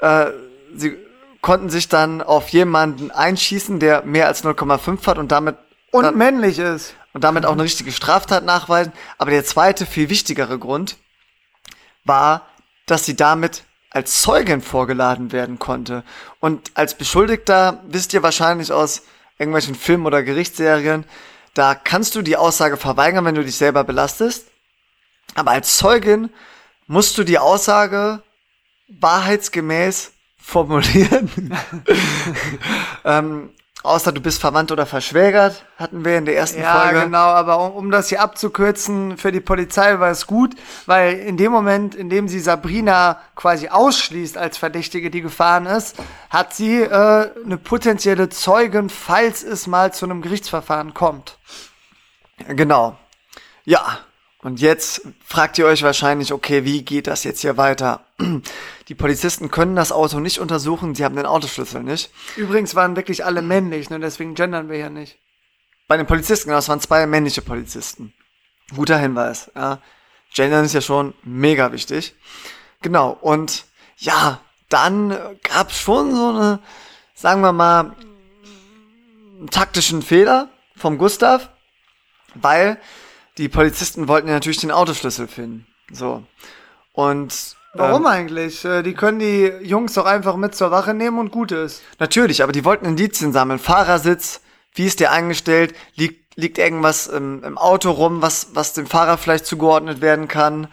äh, sie konnten sich dann auf jemanden einschießen, der mehr als 0,5 hat und damit und dann, männlich ist. Und damit auch eine richtige Straftat nachweisen. Aber der zweite, viel wichtigere Grund war, dass sie damit als Zeugin vorgeladen werden konnte. Und als Beschuldigter wisst ihr wahrscheinlich aus irgendwelchen Filmen oder Gerichtsserien, da kannst du die Aussage verweigern, wenn du dich selber belastest. Aber als Zeugin musst du die Aussage wahrheitsgemäß formulieren. ähm, außer du bist verwandt oder verschwägert, hatten wir in der ersten ja, Folge. Ja, genau, aber um, um, das hier abzukürzen, für die Polizei war es gut, weil in dem Moment, in dem sie Sabrina quasi ausschließt als Verdächtige, die gefahren ist, hat sie äh, eine potenzielle Zeugin, falls es mal zu einem Gerichtsverfahren kommt. Genau. Ja. Und jetzt fragt ihr euch wahrscheinlich, okay, wie geht das jetzt hier weiter? Die Polizisten können das Auto nicht untersuchen, sie haben den Autoschlüssel nicht. Übrigens waren wirklich alle männlich, ne? deswegen gendern wir ja nicht. Bei den Polizisten, genau, es waren zwei männliche Polizisten. Guter Hinweis, ja. Gendern ist ja schon mega wichtig. Genau, und ja, dann gab es schon so eine, sagen wir mal, taktischen Fehler vom Gustav weil die Polizisten wollten ja natürlich den Autoschlüssel finden. So. Und Warum ähm, eigentlich? Äh, die können die Jungs doch einfach mit zur Wache nehmen und gut ist. Natürlich, aber die wollten Indizien sammeln. Fahrersitz, wie ist der eingestellt? Liegt, liegt irgendwas im, im Auto rum, was, was dem Fahrer vielleicht zugeordnet werden kann?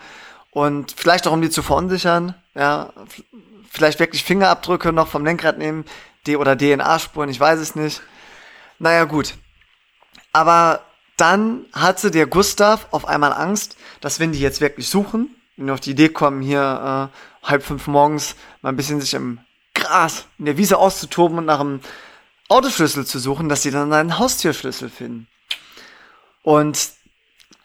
Und vielleicht auch, um die zu verunsichern. Ja, vielleicht wirklich Fingerabdrücke noch vom Lenkrad nehmen, D oder DNA-Spuren, ich weiß es nicht. Naja, gut. Aber dann hatte der Gustav auf einmal Angst, dass wenn die jetzt wirklich suchen, wenn die auf die Idee kommen, hier äh, halb fünf morgens mal ein bisschen sich im Gras in der Wiese auszutoben und nach einem Autoschlüssel zu suchen, dass sie dann einen Haustierschlüssel finden. Und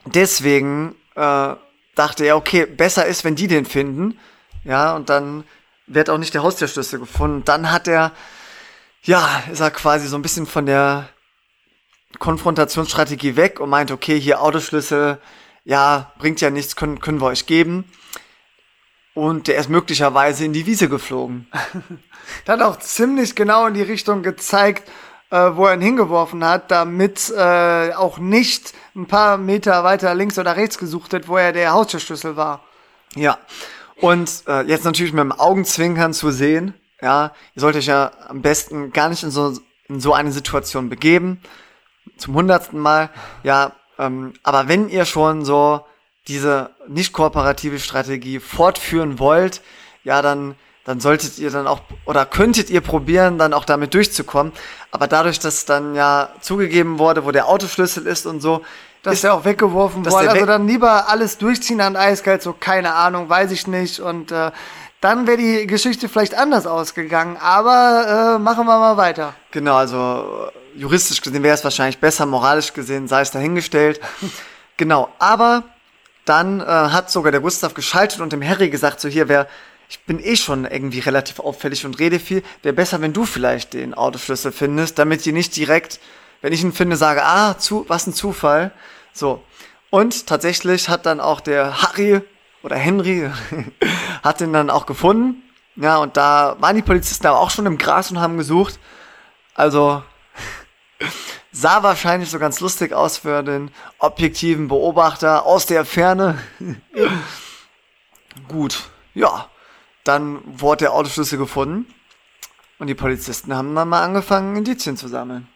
deswegen äh, dachte er, okay, besser ist, wenn die den finden. Ja, und dann wird auch nicht der Haustierschlüssel gefunden. Dann hat er, ja, ist er quasi so ein bisschen von der Konfrontationsstrategie weg und meinte, okay, hier Autoschlüssel, ja, bringt ja nichts, können, können wir euch geben. Und der ist möglicherweise in die Wiese geflogen. Der hat auch ziemlich genau in die Richtung gezeigt, äh, wo er ihn hingeworfen hat, damit äh, auch nicht ein paar Meter weiter links oder rechts gesucht wird, wo er der Haustürschlüssel war. Ja. Und äh, jetzt natürlich mit dem Augenzwinkern zu sehen, ja, ihr sollt euch ja am besten gar nicht in so, in so eine Situation begeben. Zum hundertsten Mal, ja, ähm, aber wenn ihr schon so diese nicht kooperative Strategie fortführen wollt, ja, dann, dann solltet ihr dann auch, oder könntet ihr probieren, dann auch damit durchzukommen. Aber dadurch, dass dann ja zugegeben wurde, wo der Autoschlüssel ist und so, dass ist, der auch weggeworfen wurde. Also dann lieber alles durchziehen an eiskalt, so keine Ahnung, weiß ich nicht. Und äh, dann wäre die Geschichte vielleicht anders ausgegangen. Aber äh, machen wir mal weiter. Genau, also juristisch gesehen wäre es wahrscheinlich besser, moralisch gesehen sei es dahingestellt. genau, aber dann äh, hat sogar der Gustav geschaltet und dem Harry gesagt, so hier, wer, ich bin eh schon irgendwie relativ auffällig und rede viel, wäre besser, wenn du vielleicht den Autoschlüssel findest, damit die nicht direkt, wenn ich ihn finde, sage, ah, zu, was ein Zufall. So. Und tatsächlich hat dann auch der Harry oder Henry hat den dann auch gefunden. Ja, und da waren die Polizisten aber auch schon im Gras und haben gesucht. Also sah wahrscheinlich so ganz lustig aus für den objektiven Beobachter aus der Ferne. Gut, ja. Dann wurde der Autoschlüssel gefunden. Und die Polizisten haben dann mal angefangen, Indizien zu sammeln.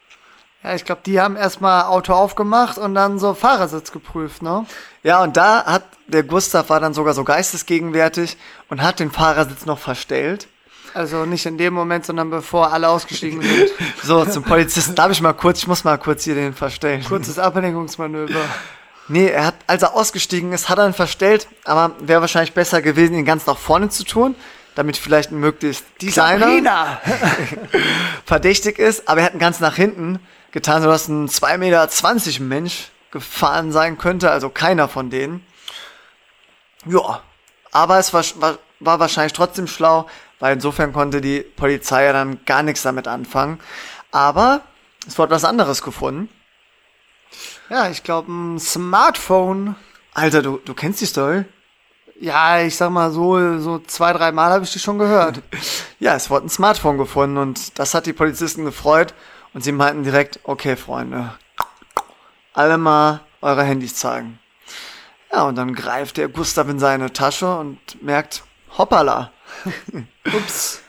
Ja, ich glaube, die haben erstmal Auto aufgemacht und dann so Fahrersitz geprüft, ne? Ja, und da hat der Gustav war dann sogar so geistesgegenwärtig und hat den Fahrersitz noch verstellt. Also nicht in dem Moment, sondern bevor alle ausgestiegen sind. So, zum Polizisten darf ich mal kurz, ich muss mal kurz hier den verstellen. Kurzes Ablenkungsmanöver. Nee, er hat, als er ausgestiegen ist, hat er ihn verstellt, aber wäre wahrscheinlich besser gewesen, ihn ganz nach vorne zu tun, damit vielleicht ein möglichst kleiner Sabrina! verdächtig ist, aber er hat ihn ganz nach hinten getan, sodass ein 2,20 Meter Mensch gefahren sein könnte, also keiner von denen. Ja, aber es war, war, war wahrscheinlich trotzdem schlau, weil insofern konnte die Polizei ja dann gar nichts damit anfangen. Aber es wurde was anderes gefunden. Ja, ich glaube, ein Smartphone. Alter, du, du kennst die Story? Ja, ich sag mal so, so zwei, drei Mal habe ich die schon gehört. Ja, es wurde ein Smartphone gefunden und das hat die Polizisten gefreut und sie meinten direkt, okay, Freunde, alle mal eure Handys zeigen. Ja, und dann greift der Gustav in seine Tasche und merkt, hoppala. Ups.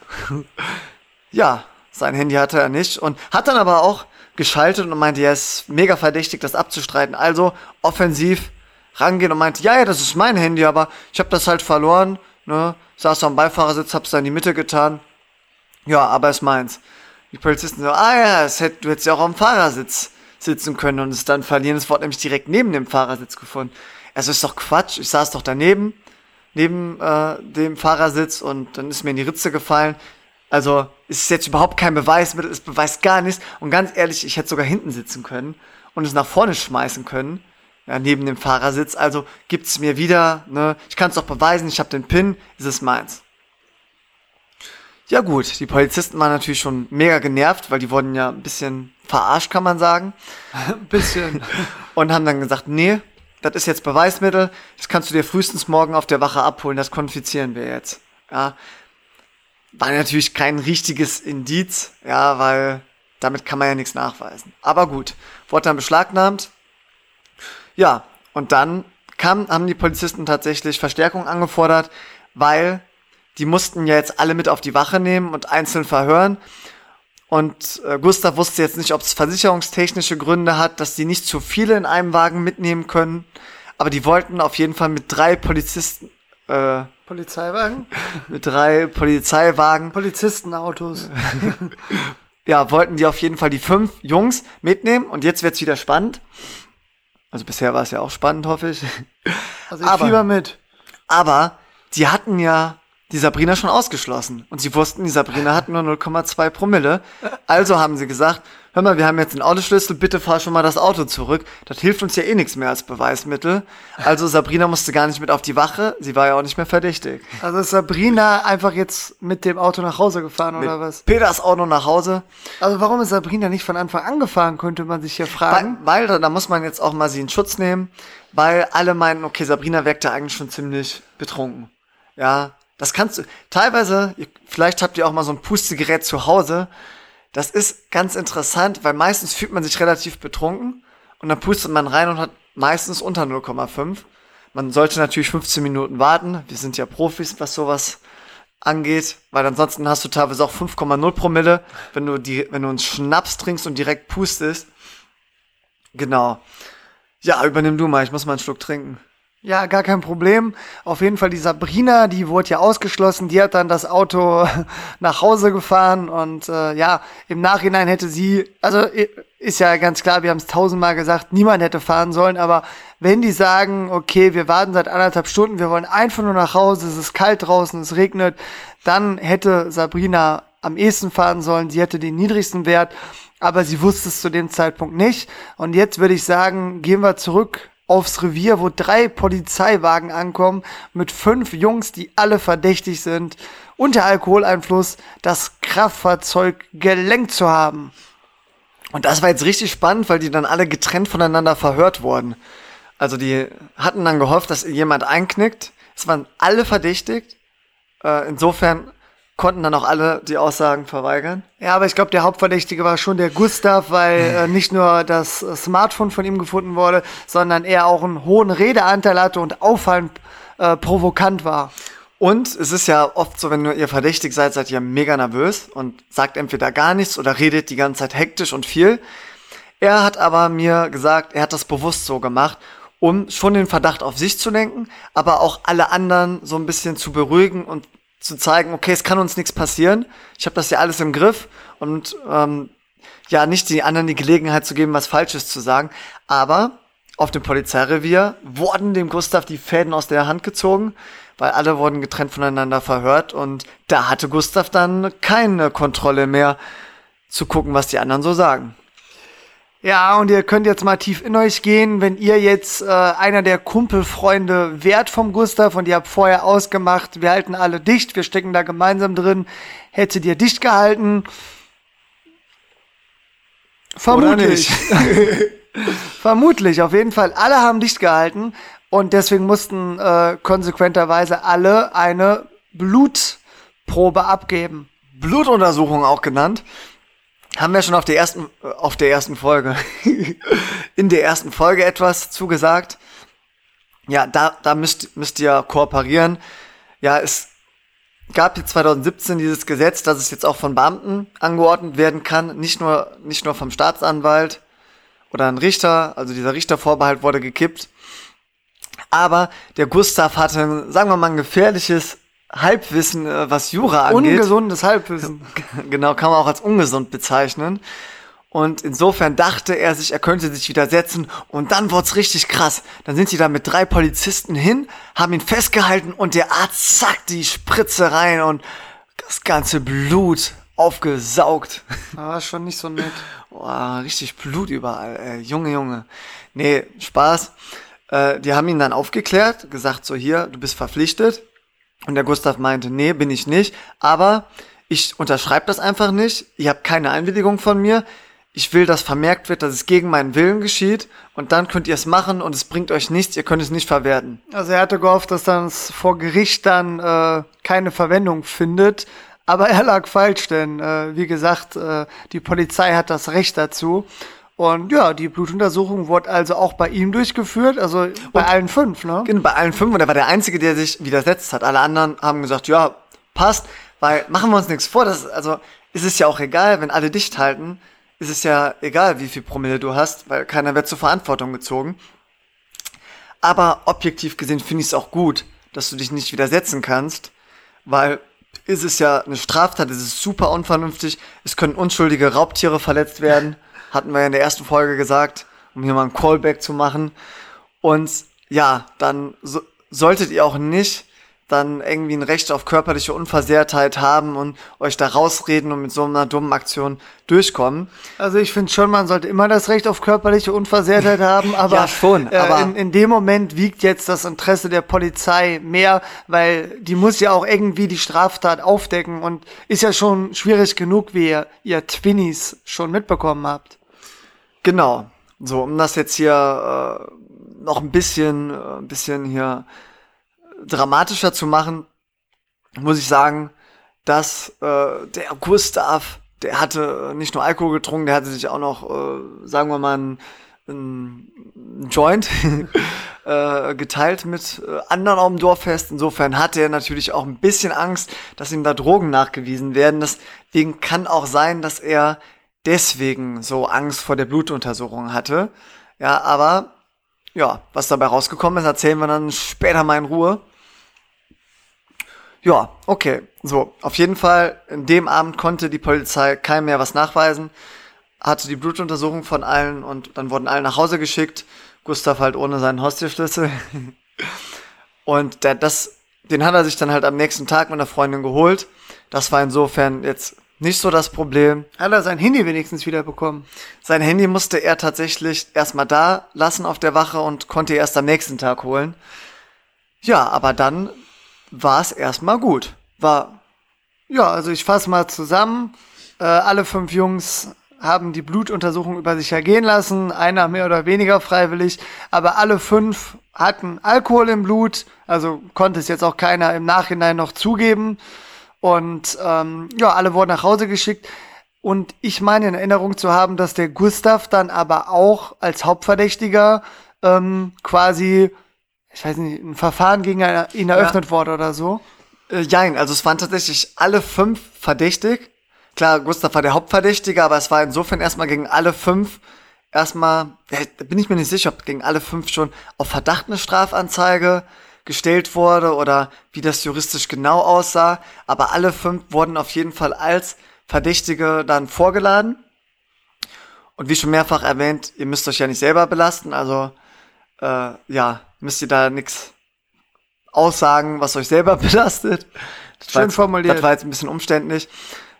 Ja, sein Handy hatte er nicht und hat dann aber auch geschaltet und meinte, ja, es ist mega verdächtig, das abzustreiten. Also offensiv rangehen und meinte, ja, ja, das ist mein Handy, aber ich habe das halt verloren, ne? Saß am Beifahrersitz, hab's da in die Mitte getan. Ja, aber es meins. Die Polizisten so, ah ja, es hätt, du hättest ja auch am Fahrersitz sitzen können und es dann verlieren. Es wurde nämlich direkt neben dem Fahrersitz gefunden. Also ist doch Quatsch. Ich saß doch daneben, neben äh, dem Fahrersitz und dann ist mir in die Ritze gefallen. Also ist es jetzt überhaupt kein Beweismittel, es beweist gar nichts. Und ganz ehrlich, ich hätte sogar hinten sitzen können und es nach vorne schmeißen können, ja, neben dem Fahrersitz. Also gibt's mir wieder, ne? Ich kann es doch beweisen, ich habe den Pin, ist es meins. Ja gut, die Polizisten waren natürlich schon mega genervt, weil die wurden ja ein bisschen verarscht, kann man sagen. Ein bisschen. Und haben dann gesagt, nee, das ist jetzt Beweismittel, das kannst du dir frühestens morgen auf der Wache abholen, das konfizieren wir jetzt. Ja. War natürlich kein richtiges Indiz, ja, weil damit kann man ja nichts nachweisen. Aber gut, wurde dann beschlagnahmt. Ja, und dann kam, haben die Polizisten tatsächlich Verstärkung angefordert, weil die mussten ja jetzt alle mit auf die Wache nehmen und einzeln verhören. Und äh, Gustav wusste jetzt nicht, ob es versicherungstechnische Gründe hat, dass die nicht zu viele in einem Wagen mitnehmen können. Aber die wollten auf jeden Fall mit drei Polizisten, äh, Polizeiwagen? mit drei Polizeiwagen, Polizistenautos. ja, wollten die auf jeden Fall die fünf Jungs mitnehmen. Und jetzt wird's wieder spannend. Also bisher war es ja auch spannend, hoffe ich. Also ich Aber- fieber mit. Aber die hatten ja die Sabrina schon ausgeschlossen. Und sie wussten, die Sabrina hat nur 0,2 Promille. Also haben sie gesagt, hör mal, wir haben jetzt den Autoschlüssel, bitte fahr schon mal das Auto zurück. Das hilft uns ja eh nichts mehr als Beweismittel. Also Sabrina musste gar nicht mit auf die Wache, sie war ja auch nicht mehr verdächtig. Also ist Sabrina einfach jetzt mit dem Auto nach Hause gefahren oder Mit was? Peters Auto nach Hause. Also warum ist Sabrina nicht von Anfang an gefahren, könnte man sich hier Weil, fragen. weil da, da muss man jetzt auch mal sie in Schutz nehmen, weil alle meinen, okay, Sabrina wirkte eigentlich schon ziemlich betrunken. Ja, Das kannst du, teilweise, vielleicht habt ihr auch mal so ein Pustegerät zu Hause. Das ist ganz interessant, weil meistens fühlt man sich relativ betrunken und dann pustet man rein und hat meistens unter 0,5. Man sollte natürlich 15 Minuten warten. Wir sind ja Profis, was sowas angeht, weil ansonsten hast du teilweise auch 5,0 Promille, wenn du die, wenn du einen Schnaps trinkst und direkt pustest. Genau. Ja, übernimm du mal, ich muss mal einen Schluck trinken. Ja, gar kein Problem. Auf jeden Fall die Sabrina, die wurde ja ausgeschlossen, die hat dann das Auto nach Hause gefahren und äh, ja, im Nachhinein hätte sie, also ist ja ganz klar, wir haben es tausendmal gesagt, niemand hätte fahren sollen, aber wenn die sagen, okay, wir warten seit anderthalb Stunden, wir wollen einfach nur nach Hause, es ist kalt draußen, es regnet, dann hätte Sabrina am ehesten fahren sollen, sie hätte den niedrigsten Wert, aber sie wusste es zu dem Zeitpunkt nicht. Und jetzt würde ich sagen, gehen wir zurück aufs Revier, wo drei Polizeiwagen ankommen mit fünf Jungs, die alle verdächtig sind, unter Alkoholeinfluss das Kraftfahrzeug gelenkt zu haben. Und das war jetzt richtig spannend, weil die dann alle getrennt voneinander verhört wurden. Also die hatten dann gehofft, dass jemand einknickt. Es waren alle verdächtigt. Äh, insofern konnten dann auch alle die Aussagen verweigern. Ja, aber ich glaube, der Hauptverdächtige war schon der Gustav, weil äh, nicht nur das Smartphone von ihm gefunden wurde, sondern er auch einen hohen Redeanteil hatte und auffallend äh, provokant war. Und es ist ja oft so, wenn ihr verdächtig seid, seid ihr mega nervös und sagt entweder gar nichts oder redet die ganze Zeit hektisch und viel. Er hat aber mir gesagt, er hat das bewusst so gemacht, um schon den Verdacht auf sich zu lenken, aber auch alle anderen so ein bisschen zu beruhigen und zu zeigen, okay, es kann uns nichts passieren. Ich habe das ja alles im Griff und ähm, ja, nicht die anderen die Gelegenheit zu geben, was Falsches zu sagen. Aber auf dem Polizeirevier wurden dem Gustav die Fäden aus der Hand gezogen, weil alle wurden getrennt voneinander verhört und da hatte Gustav dann keine Kontrolle mehr zu gucken, was die anderen so sagen. Ja, und ihr könnt jetzt mal tief in euch gehen, wenn ihr jetzt äh, einer der Kumpelfreunde wärt vom Gustav und ihr habt vorher ausgemacht, wir halten alle dicht, wir stecken da gemeinsam drin, hättet ihr dicht gehalten? Vermutlich. Vermutlich, auf jeden Fall. Alle haben dicht gehalten und deswegen mussten äh, konsequenterweise alle eine Blutprobe abgeben. Blutuntersuchung auch genannt haben wir schon auf der ersten, auf der ersten Folge, in der ersten Folge etwas zugesagt. Ja, da, da müsst, müsst ihr kooperieren. Ja, es gab jetzt 2017 dieses Gesetz, dass es jetzt auch von Beamten angeordnet werden kann, nicht nur, nicht nur vom Staatsanwalt oder ein Richter, also dieser Richtervorbehalt wurde gekippt. Aber der Gustav hatte, sagen wir mal, ein gefährliches Halbwissen, äh, was Jura angeht. Ungesundes Halbwissen. Genau, kann man auch als ungesund bezeichnen. Und insofern dachte er sich, er könnte sich widersetzen. Und dann wurd's richtig krass. Dann sind sie da mit drei Polizisten hin, haben ihn festgehalten und der Arzt zackt die Spritze rein und das ganze Blut aufgesaugt. Ah, schon nicht so nett. Boah, richtig Blut überall. Äh, Junge, Junge. Nee, Spaß. Äh, die haben ihn dann aufgeklärt, gesagt so hier, du bist verpflichtet. Und der Gustav meinte, nee, bin ich nicht, aber ich unterschreibe das einfach nicht, ihr habt keine Einwilligung von mir, ich will, dass vermerkt wird, dass es gegen meinen Willen geschieht. Und dann könnt ihr es machen und es bringt euch nichts, ihr könnt es nicht verwerten. Also er hatte gehofft, dass dann vor Gericht dann äh, keine Verwendung findet, aber er lag falsch, denn äh, wie gesagt, äh, die Polizei hat das Recht dazu und ja, die Blutuntersuchung wurde also auch bei ihm durchgeführt, also bei und, allen fünf, ne? Genau, bei allen fünf. Und er war der Einzige, der sich widersetzt hat. Alle anderen haben gesagt, ja, passt, weil machen wir uns nichts vor. Das, also ist es ja auch egal, wenn alle dicht halten, ist es ja egal, wie viel Promille du hast, weil keiner wird zur Verantwortung gezogen. Aber objektiv gesehen finde ich es auch gut, dass du dich nicht widersetzen kannst, weil ist es ja eine Straftat, es ist super unvernünftig, es können unschuldige Raubtiere verletzt werden hatten wir ja in der ersten Folge gesagt, um hier mal ein Callback zu machen. Und ja, dann so, solltet ihr auch nicht dann irgendwie ein Recht auf körperliche Unversehrtheit haben und euch da rausreden und mit so einer dummen Aktion durchkommen. Also ich finde schon, man sollte immer das Recht auf körperliche Unversehrtheit haben, aber, ja, schon, äh, aber in, in dem Moment wiegt jetzt das Interesse der Polizei mehr, weil die muss ja auch irgendwie die Straftat aufdecken und ist ja schon schwierig genug, wie ihr, ihr Twinnies schon mitbekommen habt. Genau. So, um das jetzt hier äh, noch ein bisschen, äh, ein bisschen hier dramatischer zu machen. muss ich sagen, dass äh, der Gustav, der hatte nicht nur Alkohol getrunken, der hatte sich auch noch, äh, sagen wir mal, ein, ein Joint äh, geteilt mit äh, anderen auf dem Dorffest. Insofern hatte er natürlich auch ein bisschen Angst, dass ihm da Drogen nachgewiesen werden. Deswegen kann auch sein, dass er deswegen so Angst vor der Blutuntersuchung hatte. Ja, aber ja, was dabei rausgekommen ist, erzählen wir dann später mal in Ruhe. Ja, okay. So, auf jeden Fall, in dem Abend konnte die Polizei keinem mehr was nachweisen, hatte die Blutuntersuchung von allen und dann wurden alle nach Hause geschickt. Gustav halt ohne seinen Haustierschlüssel. und der, das, den hat er sich dann halt am nächsten Tag mit einer Freundin geholt. Das war insofern jetzt nicht so das Problem. Hat er sein Handy wenigstens wieder bekommen? Sein Handy musste er tatsächlich erstmal da lassen auf der Wache und konnte erst am nächsten Tag holen. Ja, aber dann war es erstmal gut. War. Ja, also ich fasse mal zusammen. Äh, alle fünf Jungs haben die Blutuntersuchung über sich ergehen lassen, einer mehr oder weniger freiwillig, aber alle fünf hatten Alkohol im Blut, also konnte es jetzt auch keiner im Nachhinein noch zugeben. Und ähm, ja, alle wurden nach Hause geschickt. Und ich meine in Erinnerung zu haben, dass der Gustav dann aber auch als Hauptverdächtiger ähm, quasi, ich weiß nicht, ein Verfahren gegen ihn eröffnet ja. wurde oder so. Äh, jein, also es waren tatsächlich alle fünf verdächtig. Klar, Gustav war der Hauptverdächtige, aber es war insofern erstmal gegen alle fünf erstmal, ja, da bin ich mir nicht sicher, ob gegen alle fünf schon auf Verdacht eine Strafanzeige gestellt wurde oder wie das juristisch genau aussah. Aber alle fünf wurden auf jeden Fall als Verdächtige dann vorgeladen. Und wie schon mehrfach erwähnt, ihr müsst euch ja nicht selber belasten, also äh, ja, müsst ihr da nichts aussagen, was euch selber belastet. Das Schön jetzt, formuliert. Das war jetzt ein bisschen umständlich.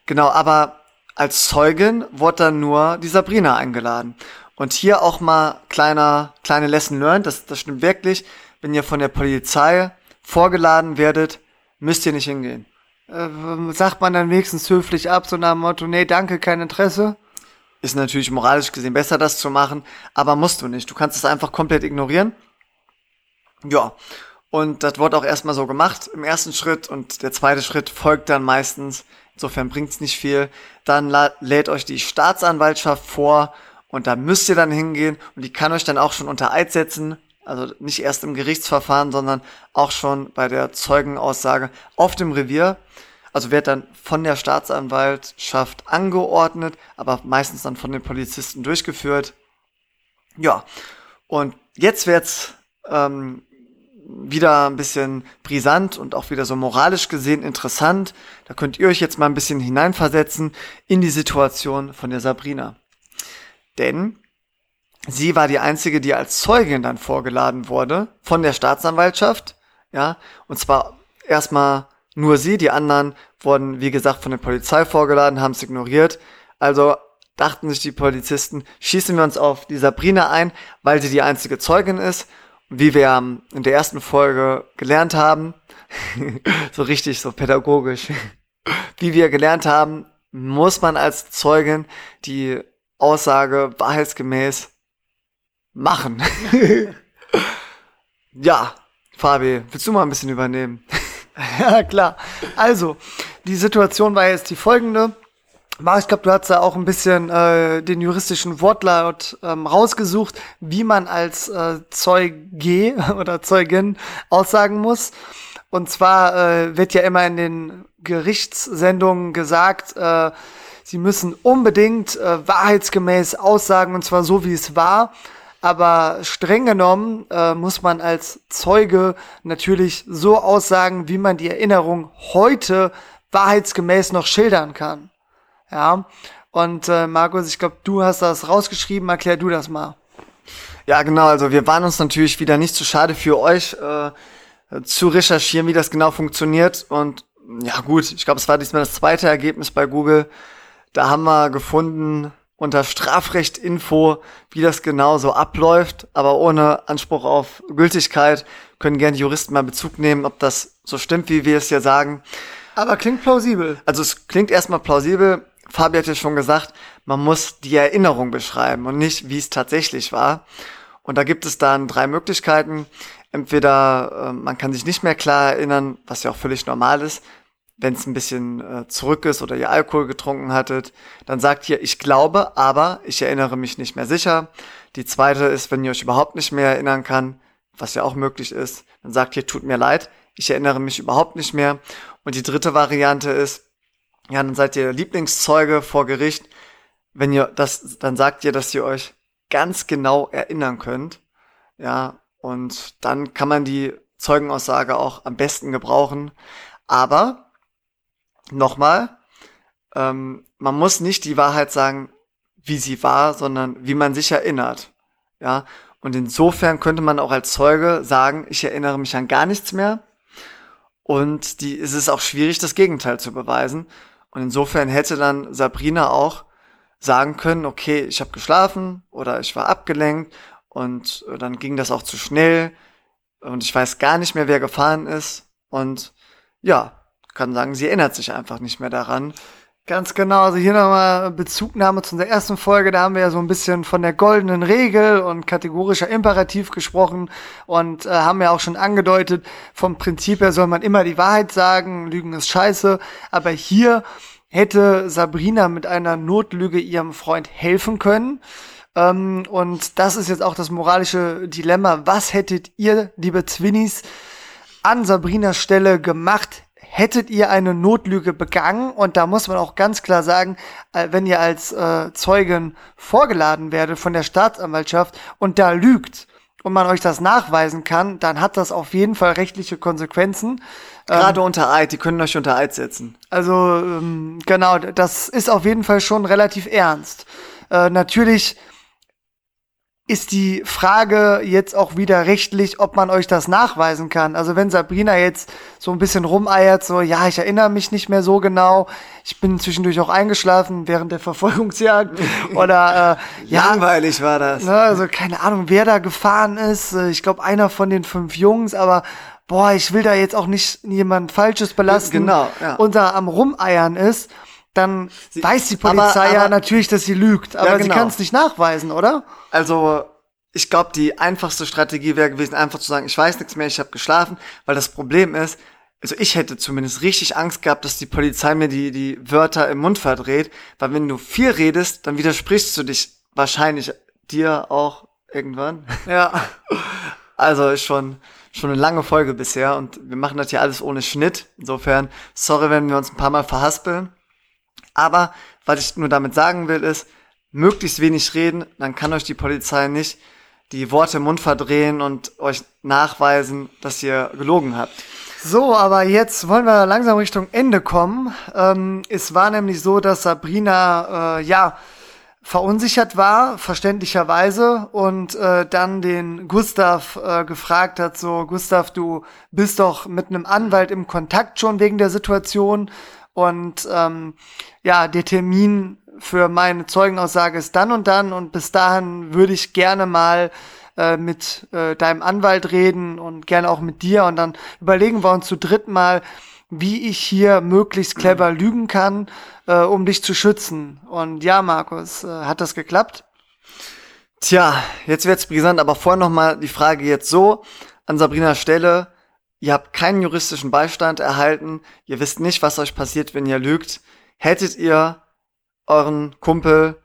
Genau, aber als Zeugin wurde dann nur die Sabrina eingeladen. Und hier auch mal kleiner, kleine Lesson learned, das, das stimmt wirklich wenn ihr von der Polizei vorgeladen werdet, müsst ihr nicht hingehen. Äh, sagt man dann wenigstens höflich ab, so nach dem Motto, nee, danke, kein Interesse? Ist natürlich moralisch gesehen besser, das zu machen, aber musst du nicht. Du kannst es einfach komplett ignorieren. Ja. Und das wird auch erstmal so gemacht im ersten Schritt und der zweite Schritt folgt dann meistens. Insofern bringt's nicht viel. Dann lädt euch die Staatsanwaltschaft vor und da müsst ihr dann hingehen und die kann euch dann auch schon unter Eid setzen, also nicht erst im Gerichtsverfahren, sondern auch schon bei der Zeugenaussage auf dem Revier. Also wird dann von der Staatsanwaltschaft angeordnet, aber meistens dann von den Polizisten durchgeführt. Ja, und jetzt wird's ähm, wieder ein bisschen brisant und auch wieder so moralisch gesehen interessant. Da könnt ihr euch jetzt mal ein bisschen hineinversetzen in die Situation von der Sabrina. Denn sie war die einzige, die als Zeugin dann vorgeladen wurde von der Staatsanwaltschaft, ja, und zwar erstmal nur sie, die anderen wurden, wie gesagt, von der Polizei vorgeladen, haben es ignoriert. Also dachten sich die Polizisten, schießen wir uns auf die Sabrina ein, weil sie die einzige Zeugin ist. Wie wir in der ersten Folge gelernt haben, so richtig, so pädagogisch, wie wir gelernt haben, muss man als Zeugin die Aussage wahrheitsgemäß machen. ja, Fabi, willst du mal ein bisschen übernehmen? ja, klar. Also, die Situation war jetzt die folgende. Marc, ich glaube, du hast da auch ein bisschen äh, den juristischen Wortlaut ähm, rausgesucht, wie man als äh, Zeuge oder Zeugin aussagen muss. Und zwar äh, wird ja immer in den Gerichtssendungen gesagt, äh, sie müssen unbedingt äh, wahrheitsgemäß aussagen, und zwar so, wie es war. Aber streng genommen äh, muss man als Zeuge natürlich so aussagen, wie man die Erinnerung heute wahrheitsgemäß noch schildern kann. Ja. Und äh, Markus, ich glaube, du hast das rausgeschrieben. Erklär du das mal. Ja, genau. Also wir waren uns natürlich wieder nicht zu schade für euch äh, zu recherchieren, wie das genau funktioniert. Und ja gut, ich glaube, es war diesmal das zweite Ergebnis bei Google. Da haben wir gefunden, unter Strafrecht Info, wie das genau so abläuft, aber ohne Anspruch auf Gültigkeit können gerne Juristen mal Bezug nehmen, ob das so stimmt, wie wir es ja sagen. Aber klingt plausibel. Also es klingt erstmal plausibel. Fabi hat ja schon gesagt, man muss die Erinnerung beschreiben und nicht, wie es tatsächlich war. Und da gibt es dann drei Möglichkeiten. Entweder äh, man kann sich nicht mehr klar erinnern, was ja auch völlig normal ist. Wenn es ein bisschen äh, zurück ist oder ihr Alkohol getrunken hattet, dann sagt ihr, ich glaube, aber ich erinnere mich nicht mehr sicher. Die zweite ist, wenn ihr euch überhaupt nicht mehr erinnern kann, was ja auch möglich ist, dann sagt ihr, tut mir leid, ich erinnere mich überhaupt nicht mehr. Und die dritte Variante ist, ja, dann seid ihr Lieblingszeuge vor Gericht. Wenn ihr das, dann sagt ihr, dass ihr euch ganz genau erinnern könnt. Ja, und dann kann man die Zeugenaussage auch am besten gebrauchen. Aber nochmal, ähm, man muss nicht die Wahrheit sagen, wie sie war, sondern wie man sich erinnert. Ja, und insofern könnte man auch als Zeuge sagen, ich erinnere mich an gar nichts mehr. Und die, es ist auch schwierig, das Gegenteil zu beweisen. Und insofern hätte dann Sabrina auch sagen können, okay, ich habe geschlafen oder ich war abgelenkt und dann ging das auch zu schnell und ich weiß gar nicht mehr, wer gefahren ist. Und ja, kann sagen, sie erinnert sich einfach nicht mehr daran. Ganz genau, also hier nochmal Bezugnahme zu unserer ersten Folge, da haben wir ja so ein bisschen von der goldenen Regel und kategorischer Imperativ gesprochen und äh, haben ja auch schon angedeutet, vom Prinzip her soll man immer die Wahrheit sagen, Lügen ist scheiße, aber hier hätte Sabrina mit einer Notlüge ihrem Freund helfen können. Ähm, und das ist jetzt auch das moralische Dilemma. Was hättet ihr, liebe Zwinnies, an Sabrinas Stelle gemacht, hättet ihr eine Notlüge begangen und da muss man auch ganz klar sagen, äh, wenn ihr als äh, Zeugen vorgeladen werdet von der Staatsanwaltschaft und da lügt und man euch das nachweisen kann, dann hat das auf jeden Fall rechtliche Konsequenzen. Gerade ähm, unter Eid, die können euch unter Eid setzen. Also ähm, genau, das ist auf jeden Fall schon relativ ernst. Äh, natürlich ist die Frage jetzt auch wieder rechtlich, ob man euch das nachweisen kann. Also wenn Sabrina jetzt so ein bisschen rumeiert, so, ja, ich erinnere mich nicht mehr so genau, ich bin zwischendurch auch eingeschlafen während der Verfolgungsjagd oder äh, ja, langweilig war das. Ne, also keine Ahnung, wer da gefahren ist. Äh, ich glaube einer von den fünf Jungs, aber boah, ich will da jetzt auch nicht jemand Falsches belasten. Genau. Ja. Und da am rumeiern ist dann sie, weiß die Polizei aber, aber, ja natürlich, dass sie lügt, aber ja, genau. sie kann es nicht nachweisen, oder? Also ich glaube, die einfachste Strategie wäre gewesen, einfach zu sagen, ich weiß nichts mehr, ich habe geschlafen, weil das Problem ist, also ich hätte zumindest richtig Angst gehabt, dass die Polizei mir die, die Wörter im Mund verdreht, weil wenn du viel redest, dann widersprichst du dich wahrscheinlich dir auch irgendwann. Ja. Also ist schon, schon eine lange Folge bisher und wir machen das hier alles ohne Schnitt. Insofern, sorry, wenn wir uns ein paar Mal verhaspeln. Aber was ich nur damit sagen will, ist, möglichst wenig reden, dann kann euch die Polizei nicht die Worte im Mund verdrehen und euch nachweisen, dass ihr gelogen habt. So, aber jetzt wollen wir langsam Richtung Ende kommen. Ähm, es war nämlich so, dass Sabrina, äh, ja, verunsichert war, verständlicherweise, und äh, dann den Gustav äh, gefragt hat, so, Gustav, du bist doch mit einem Anwalt im Kontakt schon wegen der Situation und ähm, ja, der Termin für meine Zeugenaussage ist dann und dann und bis dahin würde ich gerne mal äh, mit äh, deinem Anwalt reden und gerne auch mit dir und dann überlegen wir uns zu dritt mal, wie ich hier möglichst clever lügen kann, äh, um dich zu schützen. Und ja, Markus, äh, hat das geklappt? Tja, jetzt wird's brisant, aber vorher noch mal die Frage jetzt so an Sabrinas Stelle. Ihr habt keinen juristischen Beistand erhalten. Ihr wisst nicht, was euch passiert, wenn ihr lügt. Hättet ihr euren Kumpel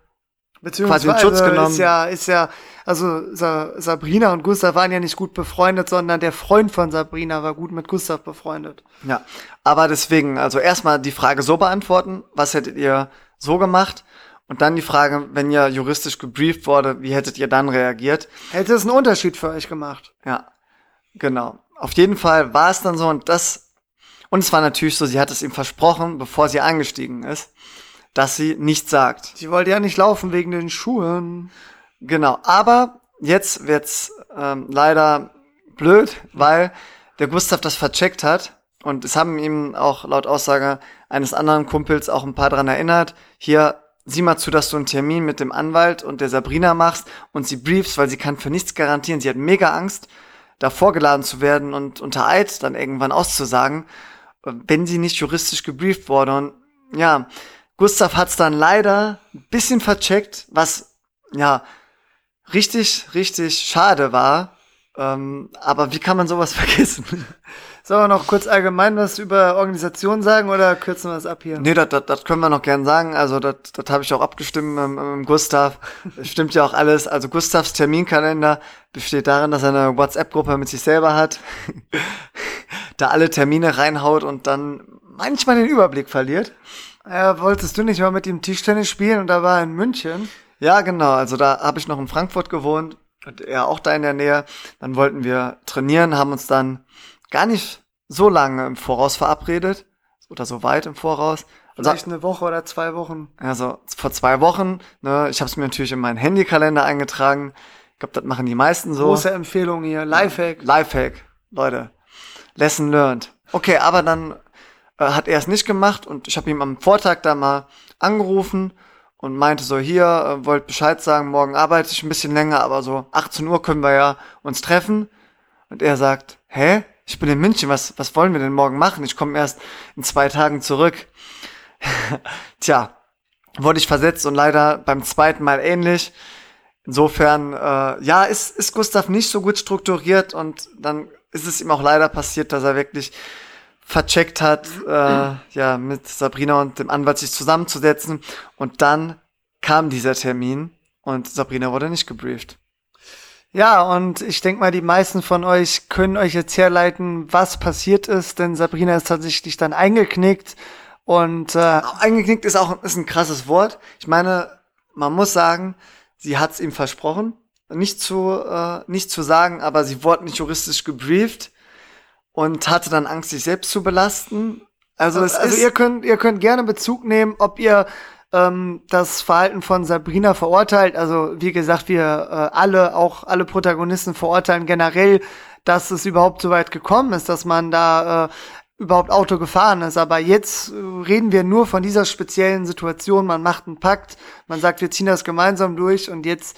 quasi in Schutz genommen? Ist ja, ist ja, also Sa Sabrina und Gustav waren ja nicht gut befreundet, sondern der Freund von Sabrina war gut mit Gustav befreundet. Ja, aber deswegen, also erstmal die Frage so beantworten, was hättet ihr so gemacht? Und dann die Frage, wenn ihr juristisch gebrieft wurde, wie hättet ihr dann reagiert? Hätte es einen Unterschied für euch gemacht? Ja, genau auf jeden Fall war es dann so und das, und es war natürlich so, sie hat es ihm versprochen, bevor sie eingestiegen ist, dass sie nichts sagt. Sie wollte ja nicht laufen wegen den Schuhen. Genau, aber jetzt wird's ähm, leider blöd, weil der Gustav das vercheckt hat und es haben ihm auch laut Aussage eines anderen Kumpels auch ein paar dran erinnert. Hier, sieh mal zu, dass du einen Termin mit dem Anwalt und der Sabrina machst und sie briefst, weil sie kann für nichts garantieren. Sie hat mega Angst da vorgeladen zu werden und unter Eid dann irgendwann auszusagen, wenn sie nicht juristisch gebrieft wurde. Und ja, Gustav hat's dann leider ein bisschen vercheckt, was ja richtig, richtig schade war, Ähm, aber wie kann man sowas vergessen? Sollen wir noch kurz allgemein was über Organisation sagen oder kürzen wir das ab hier? Nee, das, können wir noch gern sagen. Also das, das habe ich auch abgestimmt mit, mit Gustav. Das stimmt ja auch alles. Also Gustavs Terminkalender besteht darin, dass er eine WhatsApp-Gruppe mit sich selber hat, da alle Termine reinhaut und dann manchmal den Überblick verliert. Ja, wolltest du nicht mal mit ihm Tischtennis spielen und da war er in München? Ja, genau. Also da habe ich noch in Frankfurt gewohnt und er auch da in der Nähe. Dann wollten wir trainieren, haben uns dann gar nicht so lange im Voraus verabredet oder so weit im Voraus. Also, Vielleicht eine Woche oder zwei Wochen. Also vor zwei Wochen. Ne, ich habe es mir natürlich in meinen Handykalender eingetragen. Ich glaube, das machen die meisten so. Große Empfehlung hier. Lifehack. Lifehack, Leute. Lesson learned. Okay, aber dann äh, hat er es nicht gemacht und ich habe ihm am Vortag da mal angerufen und meinte so, hier, äh, wollt Bescheid sagen, morgen arbeite ich ein bisschen länger, aber so 18 Uhr können wir ja uns treffen. Und er sagt, hä? Ich bin in München, was, was wollen wir denn morgen machen? Ich komme erst in zwei Tagen zurück. Tja, wurde ich versetzt und leider beim zweiten Mal ähnlich. Insofern, äh, ja, ist, ist Gustav nicht so gut strukturiert und dann ist es ihm auch leider passiert, dass er wirklich vercheckt hat, äh, ja, mit Sabrina und dem Anwalt sich zusammenzusetzen. Und dann kam dieser Termin und Sabrina wurde nicht gebrieft. Ja, und ich denke mal, die meisten von euch können euch jetzt herleiten, was passiert ist, denn Sabrina ist tatsächlich dann eingeknickt und äh, eingeknickt ist auch ist ein krasses Wort. Ich meine, man muss sagen, sie hat es ihm versprochen, nicht zu äh, nicht zu sagen, aber sie wurde nicht juristisch gebrieft und hatte dann Angst, sich selbst zu belasten. Also, also, also ihr könnt ihr könnt gerne Bezug nehmen, ob ihr ähm, das Verhalten von Sabrina verurteilt. Also wie gesagt, wir äh, alle, auch alle Protagonisten verurteilen generell, dass es überhaupt so weit gekommen ist, dass man da äh, überhaupt Auto gefahren ist. Aber jetzt äh, reden wir nur von dieser speziellen Situation. Man macht einen Pakt, man sagt, wir ziehen das gemeinsam durch und jetzt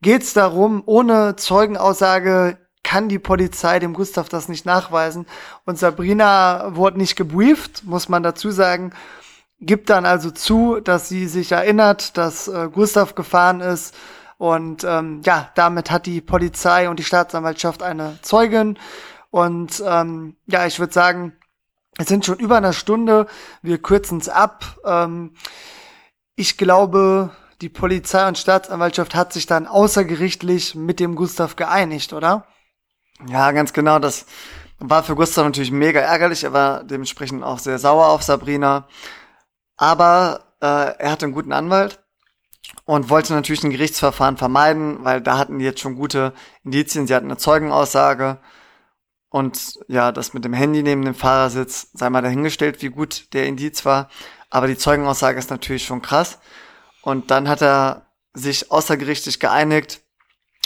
geht's darum, ohne Zeugenaussage kann die Polizei dem Gustav das nicht nachweisen. Und Sabrina wurde nicht gebrieft, muss man dazu sagen gibt dann also zu, dass sie sich erinnert, dass äh, Gustav gefahren ist. Und ähm, ja, damit hat die Polizei und die Staatsanwaltschaft eine Zeugin. Und ähm, ja, ich würde sagen, es sind schon über eine Stunde. Wir kürzen es ab. Ähm, ich glaube, die Polizei und Staatsanwaltschaft hat sich dann außergerichtlich mit dem Gustav geeinigt, oder? Ja, ganz genau. Das war für Gustav natürlich mega ärgerlich. Er war dementsprechend auch sehr sauer auf Sabrina. Aber äh, er hatte einen guten Anwalt und wollte natürlich ein Gerichtsverfahren vermeiden, weil da hatten die jetzt schon gute Indizien. Sie hatten eine Zeugenaussage und ja, das mit dem Handy neben dem Fahrersitz sei mal dahingestellt, wie gut der Indiz war. Aber die Zeugenaussage ist natürlich schon krass. Und dann hat er sich außergerichtlich geeinigt.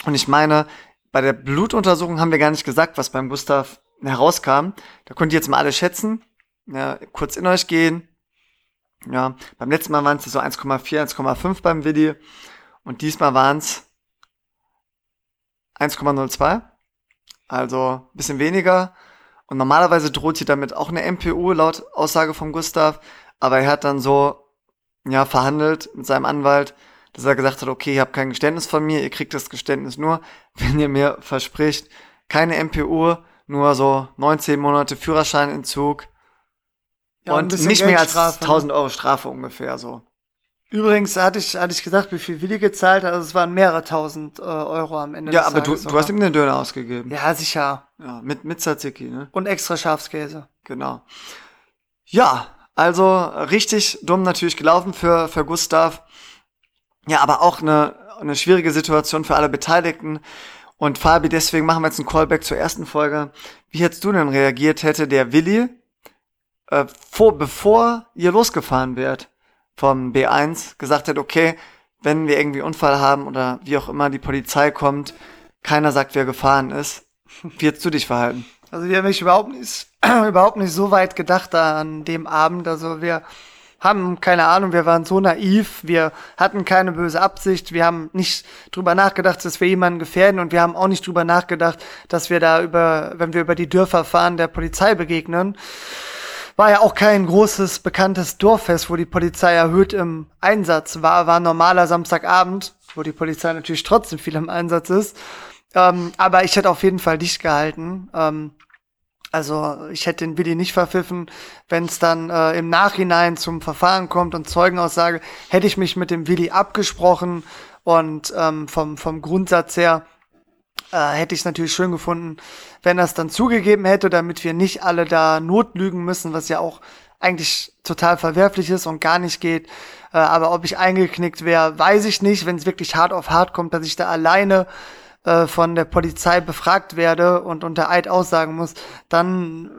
Und ich meine, bei der Blutuntersuchung haben wir gar nicht gesagt, was beim Gustav herauskam. Da könnt ihr jetzt mal alle schätzen. Ja, kurz in euch gehen. Ja, beim letzten Mal waren es so 1,4, 1,5 beim Video und diesmal waren es 1,02. Also bisschen weniger. Und normalerweise droht sie damit auch eine MPU laut Aussage von Gustav. Aber er hat dann so, ja, verhandelt mit seinem Anwalt, dass er gesagt hat, okay, ihr habt kein Geständnis von mir, ihr kriegt das Geständnis nur, wenn ihr mir verspricht, keine MPU, nur so 19 Monate Führerscheinentzug ja, und nicht mehr als 1000 ne? Euro Strafe ungefähr so. Übrigens hatte ich, hatte ich gesagt, wie viel Willi gezahlt hat. Also es waren mehrere tausend äh, Euro am Ende. Ja, aber du, du hast ihm den Döner ausgegeben. Ja, sicher. Ja, mit, mit Tzatziki, ne? Und extra Schafskäse. Genau. Ja, also richtig dumm natürlich gelaufen für, für Gustav. Ja, aber auch eine, eine schwierige Situation für alle Beteiligten. Und Fabi, deswegen machen wir jetzt einen Callback zur ersten Folge. Wie hättest du denn reagiert, hätte der Willi äh, vor, bevor ihr losgefahren wärt vom B1, gesagt hat, okay, wenn wir irgendwie Unfall haben oder wie auch immer die Polizei kommt, keiner sagt, wer gefahren ist. Wie hättest du dich verhalten? Also wir haben mich überhaupt nicht, überhaupt nicht so weit gedacht da an dem Abend. Also wir haben keine Ahnung, wir waren so naiv, wir hatten keine böse Absicht, wir haben nicht drüber nachgedacht, dass wir jemanden gefährden und wir haben auch nicht drüber nachgedacht, dass wir da über, wenn wir über die Dörfer fahren, der Polizei begegnen war ja auch kein großes bekanntes Dorffest, wo die Polizei erhöht im Einsatz war. War normaler Samstagabend, wo die Polizei natürlich trotzdem viel im Einsatz ist. Ähm, aber ich hätte auf jeden Fall dicht gehalten. Ähm, also ich hätte den Willi nicht verpfiffen. Wenn es dann äh, im Nachhinein zum Verfahren kommt und Zeugenaussage, hätte ich mich mit dem Willi abgesprochen und ähm, vom, vom Grundsatz her äh, hätte ich es natürlich schön gefunden, wenn er es dann zugegeben hätte, damit wir nicht alle da notlügen müssen, was ja auch eigentlich total verwerflich ist und gar nicht geht. Äh, aber ob ich eingeknickt wäre, weiß ich nicht. Wenn es wirklich hart auf hart kommt, dass ich da alleine äh, von der Polizei befragt werde und unter Eid aussagen muss, dann,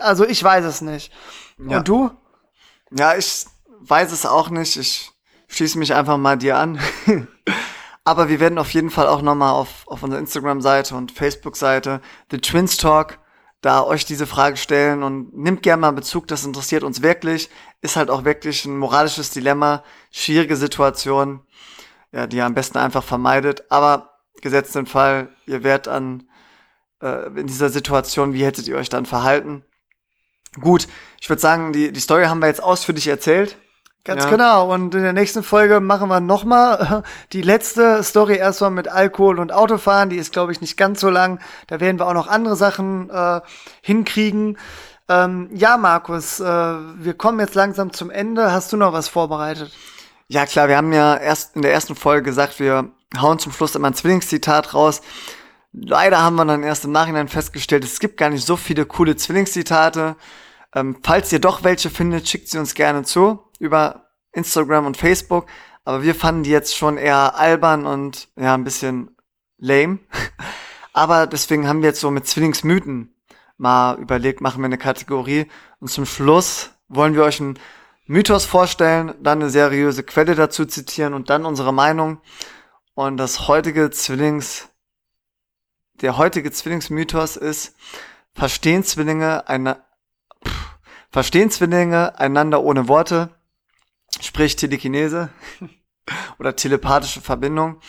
also ich weiß es nicht. Ja. Und du? Ja, ich weiß es auch nicht. Ich schließe mich einfach mal dir an. Aber wir werden auf jeden Fall auch nochmal auf, auf unserer Instagram-Seite und Facebook-Seite The Twins Talk da euch diese Frage stellen und nimmt gerne mal Bezug, das interessiert uns wirklich. Ist halt auch wirklich ein moralisches Dilemma, schwierige Situation, ja, die ihr am besten einfach vermeidet. Aber gesetzt den Fall, ihr wärt an äh, in dieser Situation, wie hättet ihr euch dann verhalten? Gut, ich würde sagen, die, die Story haben wir jetzt ausführlich erzählt. Ganz ja. genau. Und in der nächsten Folge machen wir nochmal die letzte Story erstmal mit Alkohol und Autofahren. Die ist, glaube ich, nicht ganz so lang. Da werden wir auch noch andere Sachen äh, hinkriegen. Ähm, ja, Markus, äh, wir kommen jetzt langsam zum Ende. Hast du noch was vorbereitet? Ja, klar. Wir haben ja erst in der ersten Folge gesagt, wir hauen zum Schluss immer ein Zwillingszitat raus. Leider haben wir dann erst im Nachhinein festgestellt, es gibt gar nicht so viele coole Zwillingszitate. Ähm, falls ihr doch welche findet, schickt sie uns gerne zu über Instagram und Facebook. Aber wir fanden die jetzt schon eher albern und ja, ein bisschen lame. Aber deswegen haben wir jetzt so mit Zwillingsmythen mal überlegt, machen wir eine Kategorie. Und zum Schluss wollen wir euch einen Mythos vorstellen, dann eine seriöse Quelle dazu zitieren und dann unsere Meinung. Und das heutige Zwillings, der heutige Zwillingsmythos ist, verstehen Zwillinge eine, pff, verstehen Zwillinge einander ohne Worte, sprich Telekinese oder telepathische Verbindung.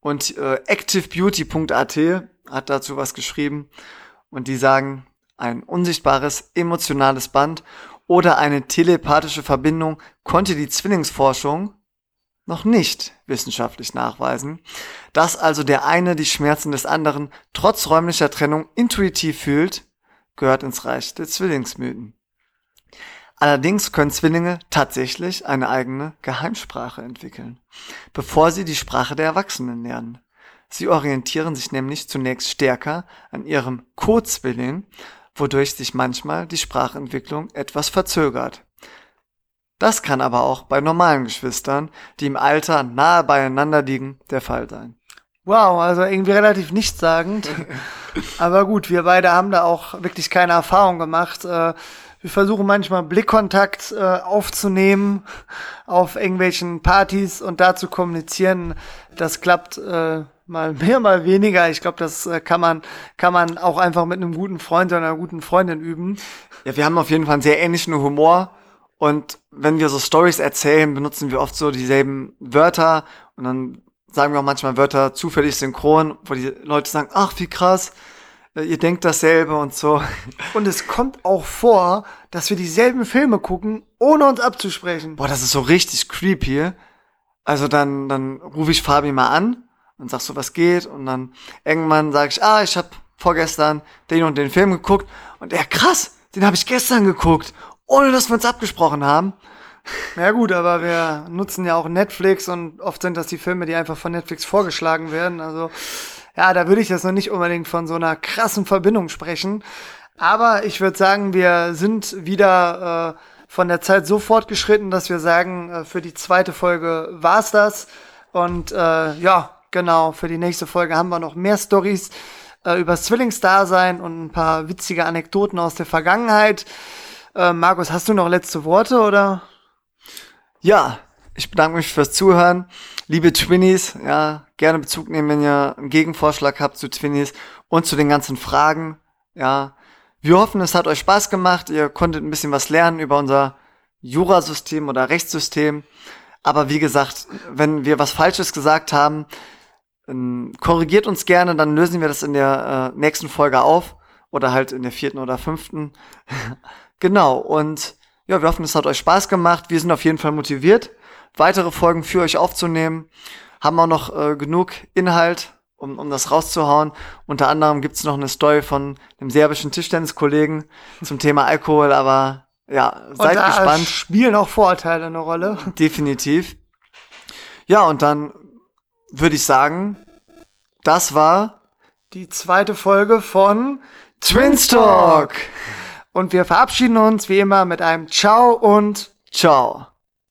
Und äh, activebeauty.at hat dazu was geschrieben und die sagen, ein unsichtbares emotionales Band oder eine telepathische Verbindung konnte die Zwillingsforschung noch nicht wissenschaftlich nachweisen, dass also der eine die Schmerzen des anderen trotz räumlicher Trennung intuitiv fühlt, gehört ins Reich der Zwillingsmythen. Allerdings können Zwillinge tatsächlich eine eigene Geheimsprache entwickeln, bevor sie die Sprache der Erwachsenen lernen. Sie orientieren sich nämlich zunächst stärker an ihrem Co-Zwilling, wodurch sich manchmal die Sprachentwicklung etwas verzögert. Das kann aber auch bei normalen Geschwistern, die im Alter nahe beieinander liegen, der Fall sein. Wow, also irgendwie relativ nichtssagend. aber gut, wir beide haben da auch wirklich keine Erfahrung gemacht. Äh, wir versuchen manchmal Blickkontakt äh, aufzunehmen auf irgendwelchen Partys und da zu kommunizieren. Das klappt äh, mal mehr, mal weniger. Ich glaube, das kann man kann man auch einfach mit einem guten Freund oder einer guten Freundin üben. Ja, wir haben auf jeden Fall einen sehr ähnlichen Humor und wenn wir so Stories erzählen, benutzen wir oft so dieselben Wörter und dann sagen wir auch manchmal Wörter zufällig synchron, wo die Leute sagen, ach, wie krass, äh, ihr denkt dasselbe und so. Und es kommt auch vor, dass wir dieselben Filme gucken, ohne uns abzusprechen. Boah, das ist so richtig creepy. Also dann, dann rufe ich Fabi mal an und sag so, was geht und dann irgendwann sage ich, ah, ich habe vorgestern den und den Film geguckt und er, krass, den habe ich gestern geguckt ohne dass wir uns abgesprochen haben. Ja gut, aber wir nutzen ja auch Netflix und oft sind das die Filme, die einfach von Netflix vorgeschlagen werden. Also ja, da würde ich jetzt noch nicht unbedingt von so einer krassen Verbindung sprechen. Aber ich würde sagen, wir sind wieder äh, von der Zeit so fortgeschritten, dass wir sagen, äh, für die zweite Folge war's das. Und äh, ja, genau, für die nächste Folge haben wir noch mehr Stories äh, übers Zwillingsdasein und ein paar witzige Anekdoten aus der Vergangenheit. Äh, Markus, hast du noch letzte Worte oder? Ja, ich bedanke mich fürs Zuhören. Liebe Twinnies, ja, gerne Bezug nehmen, wenn ihr einen Gegenvorschlag habt zu Twinnies und zu den ganzen Fragen. Ja, wir hoffen, es hat euch Spaß gemacht. Ihr konntet ein bisschen was lernen über unser Jurasystem oder Rechtssystem. Aber wie gesagt, wenn wir was Falsches gesagt haben, ähm, korrigiert uns gerne, dann lösen wir das in der äh, nächsten Folge auf oder halt in der vierten oder fünften. Genau, und ja, wir hoffen, es hat euch Spaß gemacht. Wir sind auf jeden Fall motiviert, weitere Folgen für euch aufzunehmen. Haben auch noch äh, genug Inhalt um, um das rauszuhauen. Unter anderem gibt's noch eine Story von einem serbischen Tischtenniskollegen zum Thema Alkohol, aber ja, seid und da gespannt. spielen auch Vorurteile eine Rolle. Definitiv. Ja, und dann würde ich sagen, das war Die zweite Folge von Twinstalk. Und wir verabschieden uns wie immer mit einem Ciao und Ciao.